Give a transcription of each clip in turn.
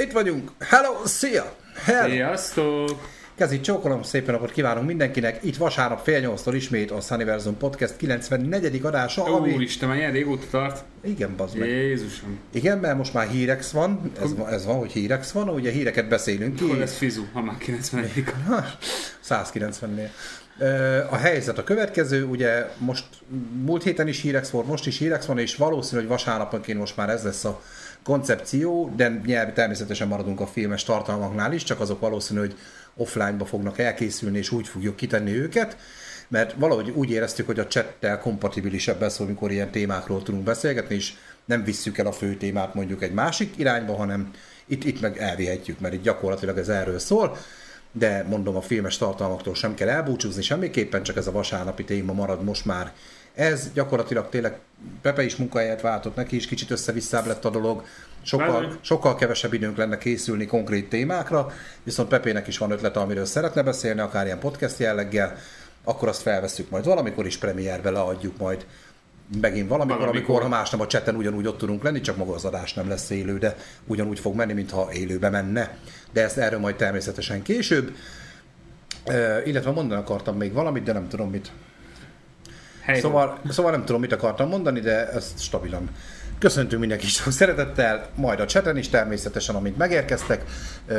Itt vagyunk. Hello, szia! Hello. Sziasztok! Kezi csókolom, szép napot kívánunk mindenkinek. Itt vasárnap fél nyolctól ismét a Sunniversum Podcast 94. adása, Ó, ami... Isten, már ilyen régóta tart. Igen, bazd meg. Jézusom. Igen, mert most már hírex van, ez, van- ez van, hogy hírex van, ugye híreket beszélünk ki. Hol lesz Fizu, ha már 91 Ha, 190-nél. Ö, A helyzet a következő, ugye most múlt héten is hírex volt, most is hírex van, és valószínű, hogy vasárnaponként most már ez lesz a koncepció, de nyelv, természetesen maradunk a filmes tartalmaknál is, csak azok valószínű, hogy offline-ba fognak elkészülni, és úgy fogjuk kitenni őket, mert valahogy úgy éreztük, hogy a chattel kompatibilisebb lesz, amikor ilyen témákról tudunk beszélgetni, és nem visszük el a fő témát mondjuk egy másik irányba, hanem itt, itt meg elvihetjük, mert itt gyakorlatilag ez erről szól de mondom, a filmes tartalmaktól sem kell elbúcsúzni semmiképpen, csak ez a vasárnapi téma marad most már. Ez gyakorlatilag tényleg Pepe is munkahelyet váltott, neki is kicsit összevisszább lett a dolog, sokkal, sokkal kevesebb időnk lenne készülni konkrét témákra, viszont Pepének is van ötlete, amiről szeretne beszélni, akár ilyen podcast jelleggel, akkor azt felveszünk majd valamikor is premierbe leadjuk majd megint valamikor, Valamikor. amikor, ha más nem a chaten ugyanúgy ott tudunk lenni, csak maga az adás nem lesz élő, de ugyanúgy fog menni, mintha élőbe menne. De ezt erről majd természetesen később. Uh, illetve mondani akartam még valamit, de nem tudom mit. Helyről. Szóval, szóval nem tudom, mit akartam mondani, de ezt stabilan. Köszöntünk mindenkit sok szeretettel, majd a chaten is természetesen, amint megérkeztek,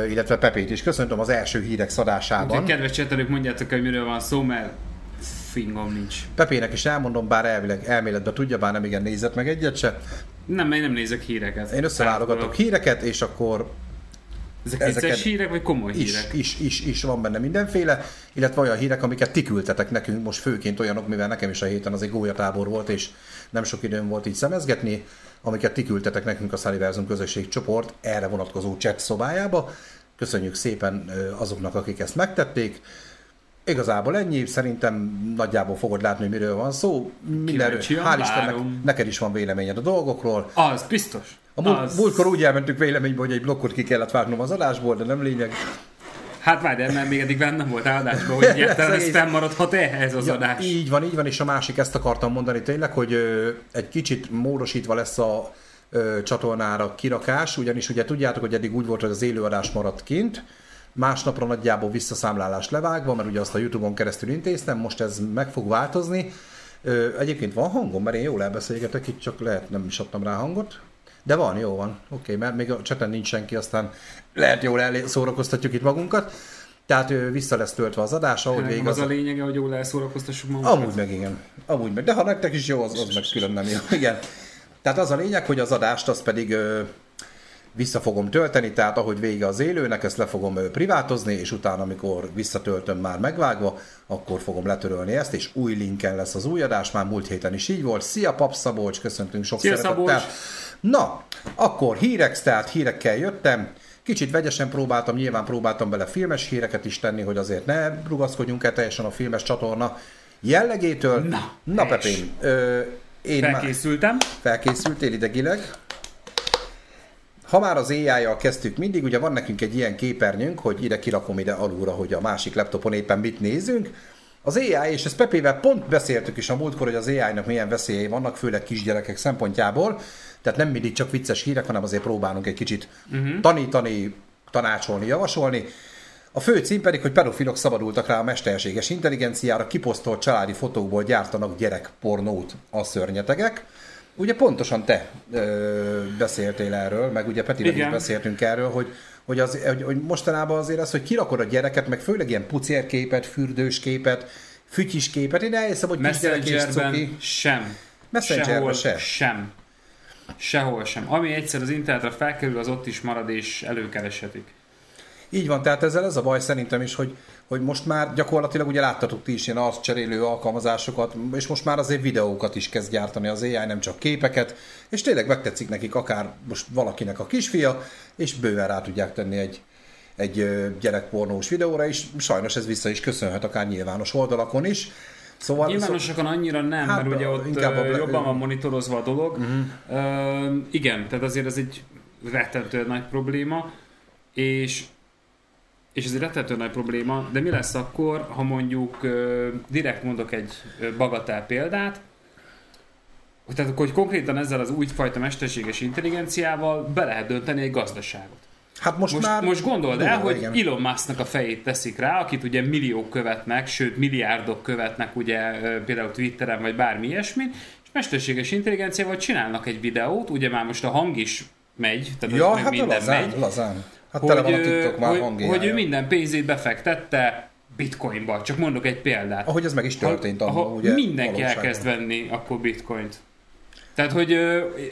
illetve Pepét is köszöntöm az első hírek Úgyhogy szadásában. kedves csetelők, mondjátok, hogy miről van szó, mert fingom nincs. Pepének is elmondom, bár elvileg elméletben tudja, bár nem igen nézett meg egyet se. Nem, én nem nézek híreket. Én összeválogatok híreket, és akkor Ezek vicces hírek, vagy komoly is, hírek? is, is, is van benne mindenféle, illetve olyan hírek, amiket ti küldtetek nekünk, most főként olyanok, mivel nekem is a héten az egy gólyatábor volt, és nem sok időm volt így szemezgetni, amiket ti küldtetek nekünk a Sunniversum közösség csoport erre vonatkozó chat szobájába. Köszönjük szépen azoknak, akik ezt megtették. Igazából ennyi, szerintem nagyjából fogod látni, hogy miről van szó. Mindenről, hál' Istennek, neked is van véleményed a dolgokról. Az, biztos. A múlt, az... múltkor úgy elmentünk véleménybe, hogy egy blokkot ki kellett vágnom az adásból, de nem lényeg. Hát várj, de mert még eddig bennem volt adásban, hogy egyáltalán ez egész- fennmaradhat ehhez az Ja, adás. Így van, így van, és a másik ezt akartam mondani tényleg, hogy ö, egy kicsit módosítva lesz a ö, csatornára kirakás, ugyanis ugye tudjátok, hogy eddig úgy volt, hogy az élőadás maradt kint, másnapra nagyjából visszaszámlálás levágva, mert ugye azt a Youtube-on keresztül intéztem, most ez meg fog változni. Ö, egyébként van hangom, mert én jól elbeszélgetek, itt csak lehet nem is adtam rá hangot. De van, jó van. Oké, mert még a cseten nincs senki, aztán lehet jól elé- szórakoztatjuk itt magunkat. Tehát ö, vissza lesz töltve az adás, ahogy végig az a lényege, hogy jól elszórakoztassuk magunkat. Amúgy meg igen. Amúgy meg. De ha nektek is jó, az, az meg külön nem jó. Igen. Tehát az a lényeg, hogy az adást azt pedig ö, vissza fogom tölteni, tehát ahogy vége az élőnek, ezt le fogom ö, privátozni, és utána, amikor visszatöltöm már megvágva, akkor fogom letörölni ezt, és új linken lesz az új adás, már múlt héten is így volt. Szia, Pap Szabolcs, köszöntünk sok Szia, szeretettel. Szabolcs! Na, akkor hírek, tehát hírekkel jöttem. Kicsit vegyesen próbáltam, nyilván próbáltam bele filmes híreket is tenni, hogy azért ne rugaszkodjunk el teljesen a filmes csatorna jellegétől. Na, Na. Pepén, ö, én már Felkészültem. felkészültél idegileg. Ha már az AI-jal kezdtük mindig, ugye van nekünk egy ilyen képernyőnk, hogy ide kirakom ide alulra, hogy a másik laptopon éppen mit nézünk. Az AI, és ezt Pepével pont beszéltük is a múltkor, hogy az AI-nak milyen veszélyei vannak, főleg kisgyerekek szempontjából. Tehát nem mindig csak vicces hírek, hanem azért próbálunk egy kicsit uh-huh. tanítani, tanácsolni, javasolni. A fő cím pedig, hogy pedofilok szabadultak rá a mesterséges intelligenciára, kiposztolt családi fotókból gyártanak gyerekpornót a szörnyetegek. Ugye pontosan te ö, beszéltél erről, meg ugye Petivel is beszéltünk erről, hogy, hogy, az, hogy, hogy mostanában azért az, hogy kirakod a gyereket, meg főleg ilyen pucérképet, fürdős képet, fütyis képet, én elhiszem, hogy kisgyerek cuki. sem. Messengerben se. Sem. Sehol sem. Ami egyszer az internetre felkerül, az ott is marad és előkereshetik. Így van, tehát ezzel ez a baj szerintem is, hogy, hogy most már gyakorlatilag ugye láttatok ti is ilyen arccserélő alkalmazásokat, és most már azért videókat is kezd gyártani az AI, nem csak képeket, és tényleg megtetszik nekik akár most valakinek a kisfia, és bőven rá tudják tenni egy, egy gyerekpornós videóra is. Sajnos ez vissza is köszönhet akár nyilvános oldalakon is. Szóval, Nyilvánosakon annyira nem, Hát, mert ugye ott a jobban van monitorozva a dolog. Uh-huh. Uh, igen, tehát azért ez egy rettentő nagy probléma, és és ez egy rettentő nagy probléma, de mi lesz akkor, ha mondjuk uh, direkt mondok egy ö, bagatell példát, tehát akkor, hogy konkrétan ezzel az újfajta mesterséges intelligenciával be lehet dönteni egy gazdaságot. Hát most, Most, már... most gondold el, hogy igen. Elon Musknak a fejét teszik rá, akit ugye milliók követnek, sőt milliárdok követnek ugye például Twitteren vagy bármi ilyesmin, és mesterséges intelligenciával csinálnak egy videót, ugye már most a hang is megy, tehát Ja, hát minden lazán, megy, lazán. Hát tele van a TikTok már hogy, hogy ő minden pénzét befektette bitcoinba. Csak mondok egy példát. Ahogy ez meg is történt ha, ha ugye? mindenki elkezd venni akkor bitcoint. Tehát, hogy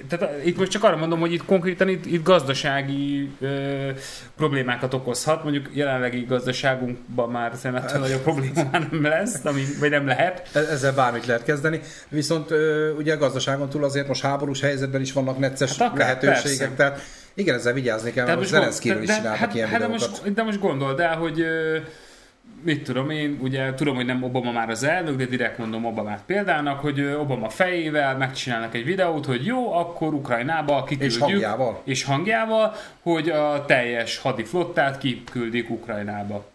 tehát itt most csak arra mondom, hogy itt konkrétan itt, itt gazdasági ö, problémákat okozhat. Mondjuk jelenlegi gazdaságunkban már szerintem ettől nagyobb probléma már nem lesz, ami, vagy nem lehet. E- Ezzel bármit lehet kezdeni, viszont ö, ugye a gazdaságon túl azért most háborús helyzetben is vannak necces Hát akár, lehetőségek, persze. tehát igen, ezzel vigyázni kell, mert most Zelenszkiről is csinálnak hát, ilyen hát de, most, de most gondold el, hogy ö, mit tudom én, ugye tudom, hogy nem Obama már az elnök, de direkt mondom Obamát példának, hogy Obama fejével megcsinálnak egy videót, hogy jó, akkor Ukrajnába kiküldjük. És hangjával. És hangjával, hogy a teljes hadiflottát kiküldik Ukrajnába.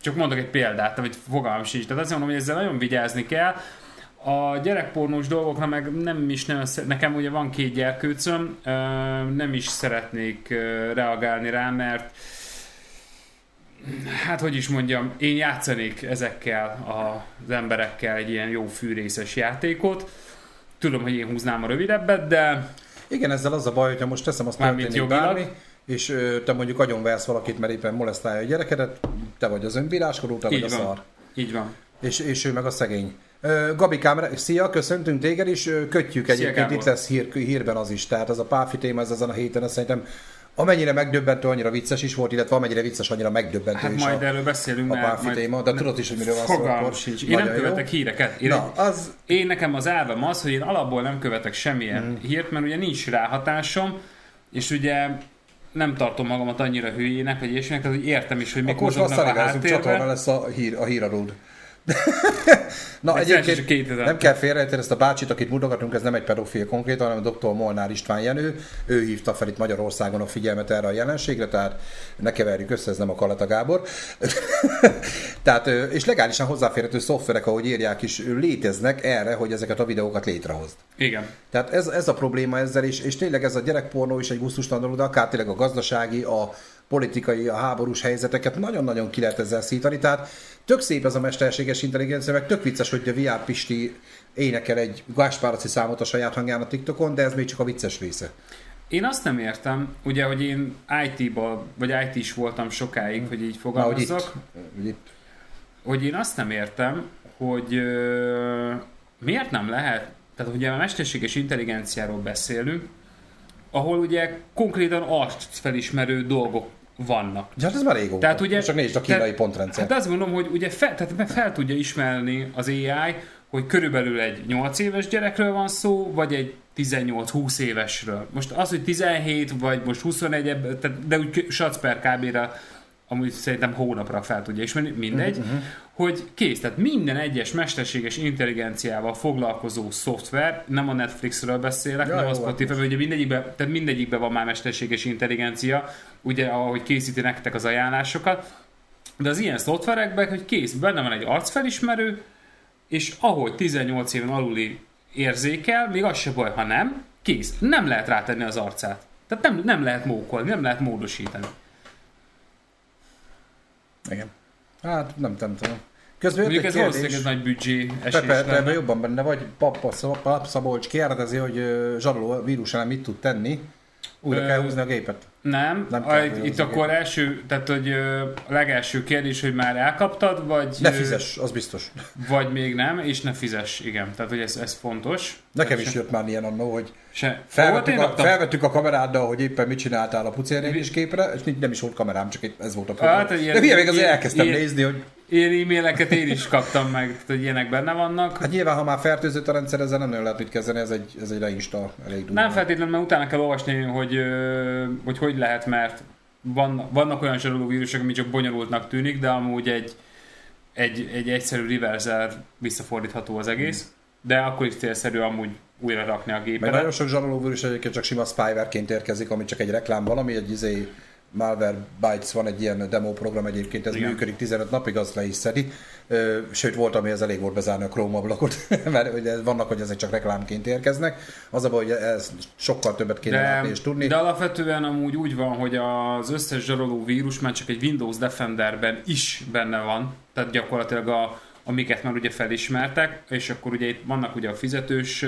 Csak mondok egy példát, amit fogalmam sincs. Tehát azt mondom, hogy ezzel nagyon vigyázni kell. A gyerekpornós dolgokra meg nem is szer- nekem ugye van két gyerkőcöm, nem is szeretnék reagálni rá, mert hát hogy is mondjam, én játszanék ezekkel az emberekkel egy ilyen jó fűrészes játékot. Tudom, hogy én húznám a rövidebbet, de Igen, ezzel az a baj, hogyha most teszem azt történik jogilag. bármi, és te mondjuk agyonversz valakit, mert éppen molesztálja a gyerekedet, te vagy az önbíráskodó, te vagy Így a van. szar. így van. És, és ő meg a szegény. Gabikám, szia, köszöntünk téged ö, kötjük Szia, egyébként, Gábor. itt lesz hír, hírben az is, tehát ez a páfi téma ez ezen a héten, ez szerintem amennyire megdöbbentő, annyira vicces is volt, illetve amennyire vicces, annyira megdöbbentő Hát is majd a, erről beszélünk, a majd téma, de tudod is, hogy miről van szó akkor. sincs. Én nem Nagyon jó. követek híreket. Én, Na, az, én nekem az elvem az, hogy én alapból nem követek semmilyen Mhm. hírt, mert ugye nincs ráhatásom, és ugye nem tartom magamat annyira hülyének, vagy ilyesminek, tehát hogy értem is, hogy mik akkor most a Szarigázunk csatorna háttérben. lesz a, hír, a híradód. Na Egy egyébként szerzés a 2000. nem kell félrejteni ezt a bácsit, akit mutogatunk, ez nem egy pedofil konkrétan, hanem dr. Molnár István Jenő. Ő hívta fel itt Magyarországon a figyelmet erre a jelenségre, tehát ne keverjük össze, ez nem a Kaleta Gábor. tehát, és legálisan hozzáférhető szoftverek, ahogy írják is, léteznek erre, hogy ezeket a videókat létrehozd. Igen. Tehát ez, ez a probléma ezzel is, és tényleg ez a gyerekpornó is egy gusztustalan dolog, de akár tényleg a gazdasági, a politikai, a háborús helyzeteket nagyon-nagyon ki lehet ezzel szítani. Tehát tök szép ez a mesterséges intelligencia, meg tök vicces, hogy a VR Pisti énekel egy Gáspáraci számot a saját hangján a TikTokon, de ez még csak a vicces része. Én azt nem értem, ugye, hogy én IT-ba, vagy IT is voltam sokáig, hogy így Na, hogy itt, fogalmazzak, hogy itt. hogy én azt nem értem, hogy ö, miért nem lehet, tehát ugye a mesterséges intelligenciáról beszélünk, ahol ugye konkrétan arcfelismerő dolgok vannak. Ja, hát ez már régóta. Tehát ugye- Csak nézd a kínai tehát- pontrendszer. Hát azt mondom, hogy ugye fel, tehát fel tudja ismerni az AI, hogy körülbelül egy 8 éves gyerekről van szó, vagy egy 18-20 évesről. Most az, hogy 17 vagy most 21, ebb- tehát, de úgy sac per kb-ra amúgy szerintem hónapra fel tudja ismerni, mindegy, uh-huh. hogy kész, tehát minden egyes mesterséges intelligenciával foglalkozó szoftver, nem a Netflixről beszélek, Ja, nem a hát Spotify, ugye mindegyikben, tehát mindegyikben van már mesterséges intelligencia, ugye ahogy készíti nektek az ajánlásokat, de az ilyen szoftverekben, hogy kész, benne van egy arcfelismerő, és ahogy 18 éven aluli érzékel, még az se baj, ha nem, kész. Nem lehet rátenni az arcát. Tehát nem, nem lehet mókolni, nem lehet módosítani. Igen. Hát nem, nem tudom. Közben Mondjuk ez valószínűleg ez nagy büdzsé esés Pepe, lenne. jobban benne vagy, Papa Pap Szabolcs kérdezi, hogy zsaroló vírus ellen mit tud tenni. Újra Ö, kell húzni a gépet. Nem, Nem a, itt akkor első, tehát hogy a legelső kérdés, hogy már elkaptad, vagy, Ne fizes, az biztos. vagy még nem, és ne fizess, igen. Tehát, hogy ez, ez fontos. Nekem is jött már ilyen annó, hogy Se, felvettük, a, felvettük a kameráddal, hogy éppen mit csináltál a pucérnél képre, és nem is volt kamerám, csak ez volt a Hát, program. ilyen- De figyelj, még azért elkezdtem ilyen- nézni, hogy Ilyen e-maileket én is kaptam meg, tehát, hogy ilyenek benne vannak. hát nyilván, ha már fertőzött a rendszer, ezzel nem lehet mit kezdeni, ez egy, ez egy reinsta elég durva. Nem feltétlenül, mert utána kell olvasni, hogy hogy, hogy lehet, mert van, vannak olyan zsaroló vírusok, ami csak bonyolultnak tűnik, de amúgy egy, egy, egy egyszerű reverse visszafordítható az egész, de akkor is célszerű amúgy újra rakni a Meg gépre. nagyon sok zsaroló vírus egyébként csak sima spywareként érkezik, ami csak egy reklám valami, egy izé Malwarebytes van egy ilyen demo program egyébként, ez Igen. működik 15 napig, az le is szedi. Sőt, volt, ami ez elég volt bezárni a Chrome ablakot, mert ugye vannak, hogy ezek csak reklámként érkeznek. Az a baj, hogy ez sokkal többet kéne látni és tudni. de alapvetően amúgy úgy van, hogy az összes zsaroló vírus már csak egy Windows Defenderben is benne van, tehát gyakorlatilag a, amiket már ugye felismertek, és akkor ugye itt vannak ugye a fizetős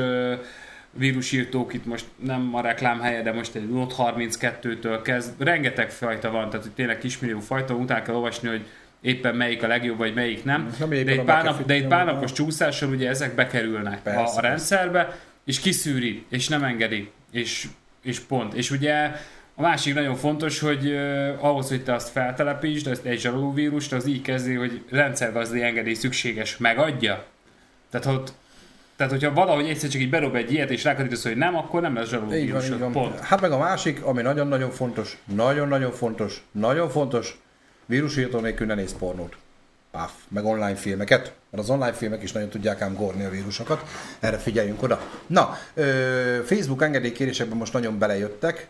vírusírtók, itt most nem a reklám helye, de most egy Note 32-től kezd, rengeteg fajta van, tehát hogy tényleg kismillió fajta, utána kell olvasni, hogy éppen melyik a legjobb, vagy melyik nem. Na, De a pár, nap, de nyomva. pár napos csúszással ugye ezek bekerülnek Persze, a, a rendszerbe, és kiszűri, és nem engedi, és, és pont. És ugye a másik nagyon fontos, hogy uh, ahhoz, hogy te azt feltelepítsd, ezt egy zsarolóvírust, az így kezdi, hogy rendszergazdai engedély szükséges, megadja. Tehát, ott, tehát hogyha valahogy egyszer csak így berob egy ilyet, és rákatítasz, hogy nem, akkor nem lesz Így van, zsarolóvírus. így van. Pont. Hát meg a másik, ami nagyon-nagyon fontos, nagyon-nagyon fontos, nagyon fontos, vírusírtó nélkül ne néz pornót. Páf, meg online filmeket, mert az online filmek is nagyon tudják ám gorni a vírusokat, erre figyeljünk oda. Na, ö, Facebook engedélykérésekben most nagyon belejöttek,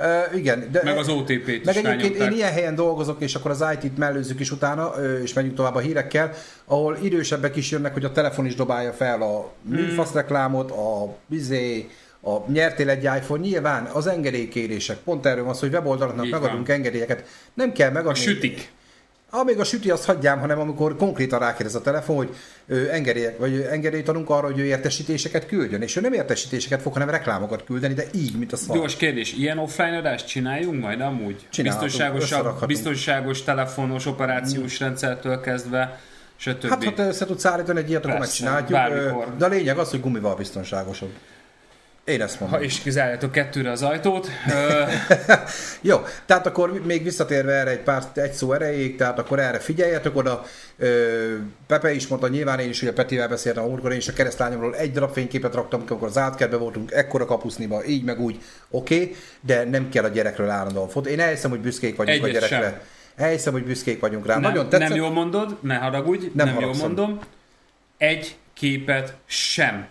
Ö, igen, de, Meg az OTP-t meg egyébként én ilyen helyen dolgozok, és akkor az IT-t mellőzzük is utána, és megyünk tovább a hírekkel, ahol idősebbek is jönnek, hogy a telefon is dobálja fel a műfasz reklámot, a bizé, a nyertél egy iPhone, nyilván az engedélykérések, pont erről van szó, hogy weboldalaknak megadunk engedélyeket, nem kell megadni. A sütik. Amíg a süti azt hagyjám, hanem amikor konkrétan rákérdez a telefon, hogy ő engedélyek, vagy engedélyt adunk arra, hogy ő értesítéseket küldjön. És ő nem értesítéseket fog, hanem reklámokat küldeni, de így, mint a szar. Gyors kérdés, ilyen offline adást csináljunk majd amúgy? Biztonságos, biztonságos telefonos operációs rendszertől kezdve, stb. Hát, ha te össze tudsz állítani egy ilyet, akkor megcsináljuk. bármikor. De a lényeg az, hogy gumival biztonságosabb. Én ezt mondom. Ha is kizárjátok kettőre az ajtót. Jó, tehát akkor még visszatérve erre egy pár, egy szó erejéig, tehát akkor erre figyeljetek oda. Pepe is mondta, nyilván én is ugye Petivel beszéltem a múltkor, én is a keresztlányomról egy darab fényképet raktam, amikor az átkertbe voltunk, ekkora kapuszniba, így meg úgy, oké, okay, de nem kell a gyerekről állandóan fotó. Én elhiszem, hogy büszkék vagyunk Egyet a gyerekre. sem. Elhiszem, hogy büszkék vagyunk rá. nem, Nagyon tetszett. nem jól mondod, ne haragudj, Nem nem, nem jól haragszom. mondom. Egy képet sem.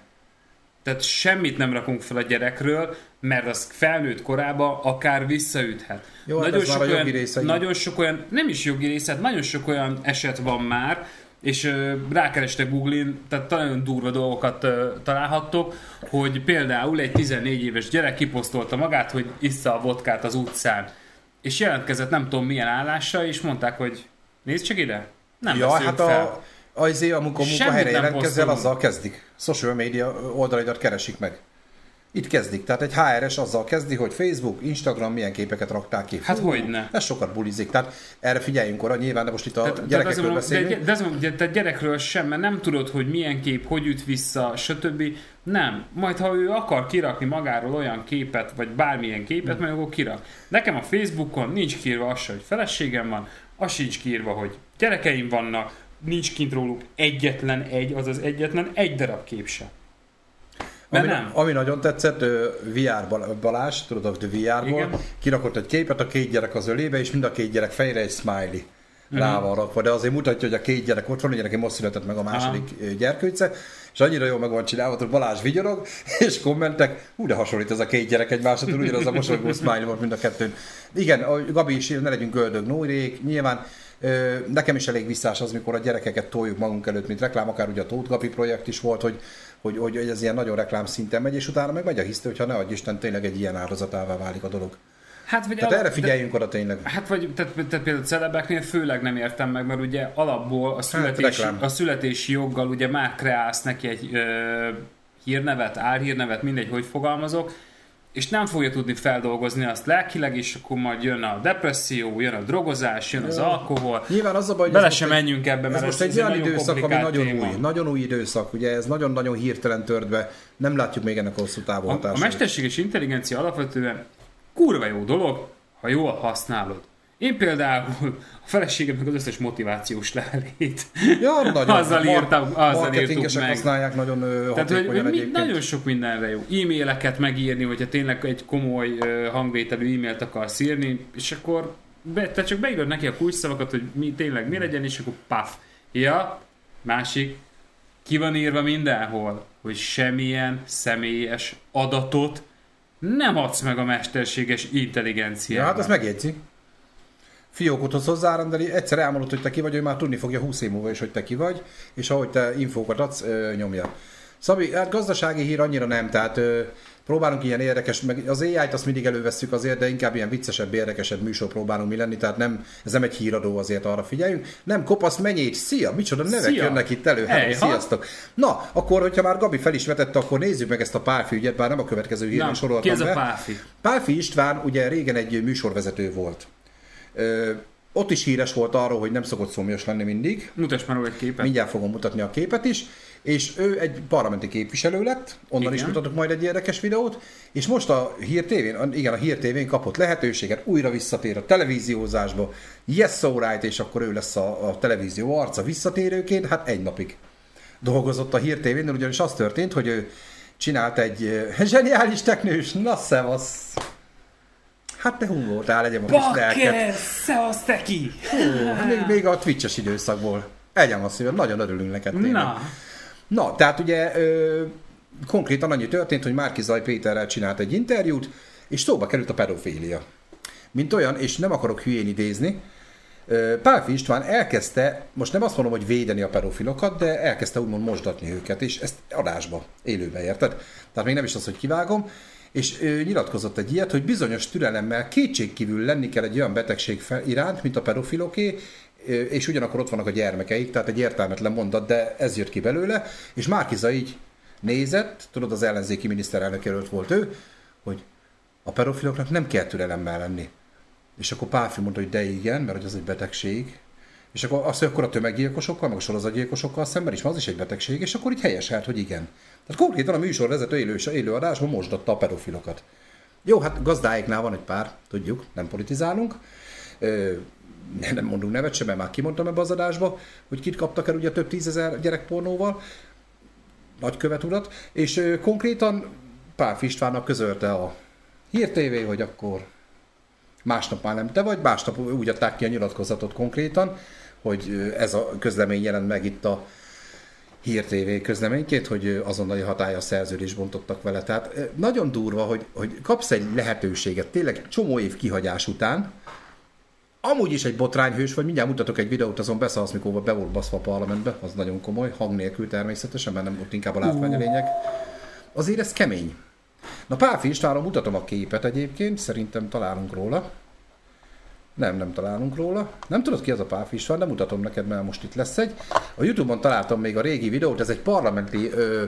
Tehát semmit nem rakunk fel a gyerekről, mert az felnőtt korába akár visszaüthet. Jó, hát a jogi olyan, része, nagyon sok olyan, nem is jogi része, hát nagyon sok olyan eset van már, és ö, rákerestek Google-in, tehát nagyon durva dolgokat ö, találhattok, hogy például egy 14 éves gyerek kiposztolta magát, hogy issza a vodkát az utcán. És jelentkezett nem tudom milyen állásra, és mondták, hogy nézd csak ide, nem Ja, hát fel. a, azért, amikor Semmit munkahelyre posztolunk. azzal kezdik. Social media oldalaidat keresik meg. Itt kezdik. Tehát egy HRS azzal kezdi, hogy Facebook, Instagram milyen képeket raktál ki. Hát hogyne. Ez sokat bulizik. Tehát erre figyeljünk oda, nyilván, de most itt a tehát gyerekekről beszélünk. De, de, mondom, de, de gyerekről sem, mert nem tudod, hogy milyen kép, hogy üt vissza, stb. Nem. Majd ha ő akar kirakni magáról olyan képet, vagy bármilyen képet, Hm. majd akkor kirak. Nekem a Facebookon nincs kiírva az hogy feleségem van, az sincs kiírva, hogy gyerekeim vannak, nincs kint róluk egyetlen egy, azaz egyetlen egy darab kép se. Mert Ami, nem. ami nagyon tetszett, VR Bal- Balázs, tudod, a VR-ból, Igen. kirakott egy képet a két gyerek az ölébe, és mind a két gyerek fejre egy smiley Mhm. rá van rakva, de azért mutatja, hogy a két gyerek ott van, ugye neki most született meg a második Aha. gyerkőce, és annyira jól meg van csinálva, hogy Balázs vigyorog, és kommentek, hú, de hasonlít ez a két gyerek egymásra, ugyanaz a mosolygó smiley volt mind a kettőn. Igen, a Gabi is ne legyünk öldög nórék, nyilván nekem is elég visszás az, mikor a gyerekeket toljuk magunk előtt, mint reklám, akár ugye a Tóth Gabi projekt is volt, hogy, hogy, hogy, hogy ez ilyen nagyon reklám szinten megy, és utána meg megy a hiszti, hogyha ne adj Isten, tényleg egy ilyen áldozatává válik a dolog. Hát, vagy Tehát ala- erre figyeljünk oda tényleg. Hát vagy tehát, tehát például celebeknél főleg nem értem meg, mert ugye alapból a születési, reklám. a születési joggal ugye már kreálsz neki egy ö, hírnevet, álhírnevet, mindegy, hogy fogalmazok, és nem fogja tudni feldolgozni azt lelkileg, és akkor majd jön a depresszió, jön a drogozás, jön az alkohol. Nyilván az a baj, hogy Bele sem most egy- menjünk ebbe, Ez mert most ez, egy ez olyan időszak, ami nagyon téma. új. Nagyon új időszak, ugye ez nagyon-nagyon hirtelen tört be. Nem látjuk még ennek a hosszú távú A, a mesterséges intelligencia alapvetően kurva jó dolog, ha jól használod. Én például a feleségemnek az összes motivációs levelét Ja, nagyon. Azzal írtam- azzal írtuk meg. használják nagyon Tehát, hogy, mi, nagyon sok mindenre jó. E-maileket megírni, hogyha tényleg egy komoly hangvételű e-mailt akarsz írni, és akkor be, te csak beírod neki a kulcsszavakat, hogy mi tényleg mi legyen, és akkor paf. Ja, másik, ki van írva mindenhol, hogy semmilyen személyes adatot nem adsz meg a mesterséges Ja, intelligenciának. hát azt megjegyzi. Fiókot hoz hozzárendeli, egyszer elmondott, hogy te ki vagy, ő már tudni fogja 20 év múlva is, hogy te ki vagy, és ahogy te infókat adsz, nyomja. Szabi, hát gazdasági hír annyira nem, tehát ö, próbálunk ilyen érdekes, meg az AI-t azt mindig elővesszük azért, de inkább ilyen viccesebb, érdekesebb műsor próbálunk mi lenni, tehát nem, ez nem egy híradó, azért arra figyeljünk. Nem, kopasz mennyét, szia, micsoda nevek Szia. jönnek itt elő, Hey, sziasztok. Na, akkor, hogyha már Gabi fel is vetette, akkor nézzük meg ezt a párfi ügyet, bár nem a következő hírben soroltam ki ez a. Pálfi? Pálfi István ugye régen egy műsorvezető volt. Ö, ott is híres volt arról, hogy nem szokott szomjas lenni mindig. Mutasd már egy képet. Mindjárt fogom mutatni a képet is. És ő egy parlamenti képviselő lett, onnan Igen. is mutatok majd egy érdekes videót, és most a Hír TV-n, igen, a Hír TV-n kapott lehetőséget, újra visszatér a televíziózásba, yes, so right, és akkor ő lesz a, a televízió arca visszatérőként, hát egy napig dolgozott a Hír TV-n, ugyanis az történt, hogy ő csinált egy zseniális teknős, na szevasz! Hát te hun voltál, legyem a kis. Bakker! Szevasz, teki! Még, még a Twitch-es időszakból. Egyem azt szívem, nagyon örülünk neked tényleg. Na, Na, tehát ugye ö, konkrétan annyi történt, hogy Márki Zaj Péterrel csinált egy interjút, és szóba került a pedofília. Mint olyan, és nem akarok hülyén idézni, Pálfi István elkezdte, most nem azt mondom, hogy védeni a pedofilokat, de elkezdte úgymond mosdatni őket, és ezt adásba, élőbe érted? Tehát még nem is az, hogy kivágom, és ö, nyilatkozott egy ilyet, hogy bizonyos türelemmel kétségkívül lenni kell egy olyan betegség fel, iránt, mint a pedofiloké, és ugyanakkor ott vannak a gyermekeik, tehát egy értelmetlen mondat, de ez jött ki belőle, és Márkiza így nézett, tudod, az ellenzéki miniszterelnök jelölt volt ő, hogy a pedofiloknak nem kell türelemmel lenni. És akkor Pálfi mondta, hogy de igen, mert hogy az egy betegség. És akkor azt, hogy akkor a tömeggyilkosokkal, meg a sorozatgyilkosokkal szemben is az is egy betegség, és akkor így helyeselt, hogy igen. Tehát konkrétan a műsorvezető élő, élő adásban mosdatta a pedofilokat. Jó, hát gazdáiknál van egy pár, tudjuk, nem politizálunk. Ö, nem mondunk nevet sem, mert már kimondtam ebbe az adásba, hogy kit kaptak el ugye több tízezer gyerekpornóval, nagykövet urat, és ö, konkrétan Pálfi Istvánnak közölte a Hír TV, hogy akkor másnap már nem te vagy, másnap úgy adták ki a nyilatkozatot konkrétan, hogy ez a közlemény jelent meg itt a Hír TV közleményként, hogy azonnali hatája szerződést bontottak vele. Tehát nagyon durva, hogy, hogy kapsz egy lehetőséget, tényleg csomó év kihagyás után, Amúgy is egy botrányhős, vagy mindjárt mutatok egy videót, azon beszalsz, mikor be volt baszva a parlamentbe, az nagyon komoly, hang nélkül természetesen, mert nem ott inkább a látvány a lényeg. Azért ez kemény. Na Pálfi Istvánról mutatom a képet egyébként, szerintem találunk róla. Nem, nem találunk róla. Nem tudod ki az a Pálfi István, de mutatom neked, mert most itt lesz egy. A Youtube-on találtam még a régi videót, ez egy parlamenti ö,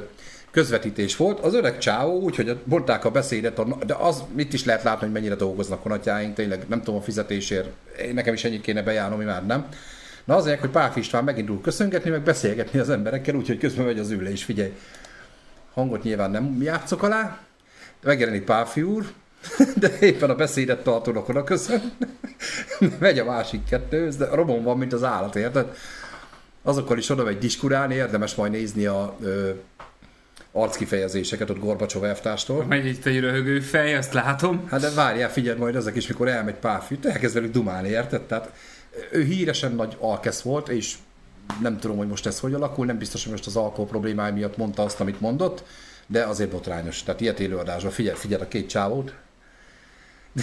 közvetítés volt. Az öreg csávó, úgyhogy mondták a beszédet, de az mit is lehet látni, hogy mennyire dolgoznak honatjáink, tényleg nem tudom a fizetésért, én- nekem is ennyit kéne bejárnom, mi már nem. Na azért, hogy Pálfi István megindul köszöngetni, meg beszélgetni az emberekkel, úgyhogy közben megy az ülés, figyelj. Hangot nyilván nem játszok alá, megjelenik Pálfi úr, de éppen a beszédet tartónak oda köszön. Megy a másik kettő, de robon van, mint az állat, érted? Azokkal is oda megy diskurálni, érdemes majd nézni a ö, arckifejezéseket ott Gorbacsov elvtárstól. megy itt egy röhögő fej, azt látom. Hát de várjál, figyeld majd ezek is, mikor elmegy Pálfi, te elkezd velük dumálni, érted? Tehát ő híresen nagy alkesz volt, és nem tudom, hogy most ez hogy alakul, nem biztos, hogy most az alkohol problémája miatt mondta azt, amit mondott, de azért botrányos. Tehát ilyet élőadásban figyelj, figyeld a két csávót.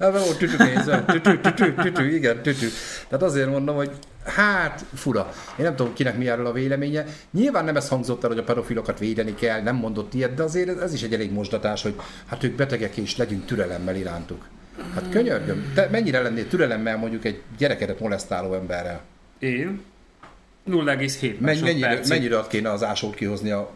Hát ott tütü nézve, tütü, tütü, tütü, igen, tütü. Tehát azért mondom, hogy hát fura. Én nem tudom, kinek mi erről a véleménye. Nyilván nem ez hangzott el, hogy a pedofilokat védeni kell, nem mondott ilyet, de azért ez, ez is egy elég mosdatás, hogy hát ők betegek és legyünk türelemmel irántuk. Hát könyörgöm, te mennyire lennél türelemmel mondjuk egy gyerekedet molesztáló emberrel? Én 0,7 Menny, mennyire, mennyire ad kéne az ásót kihozni a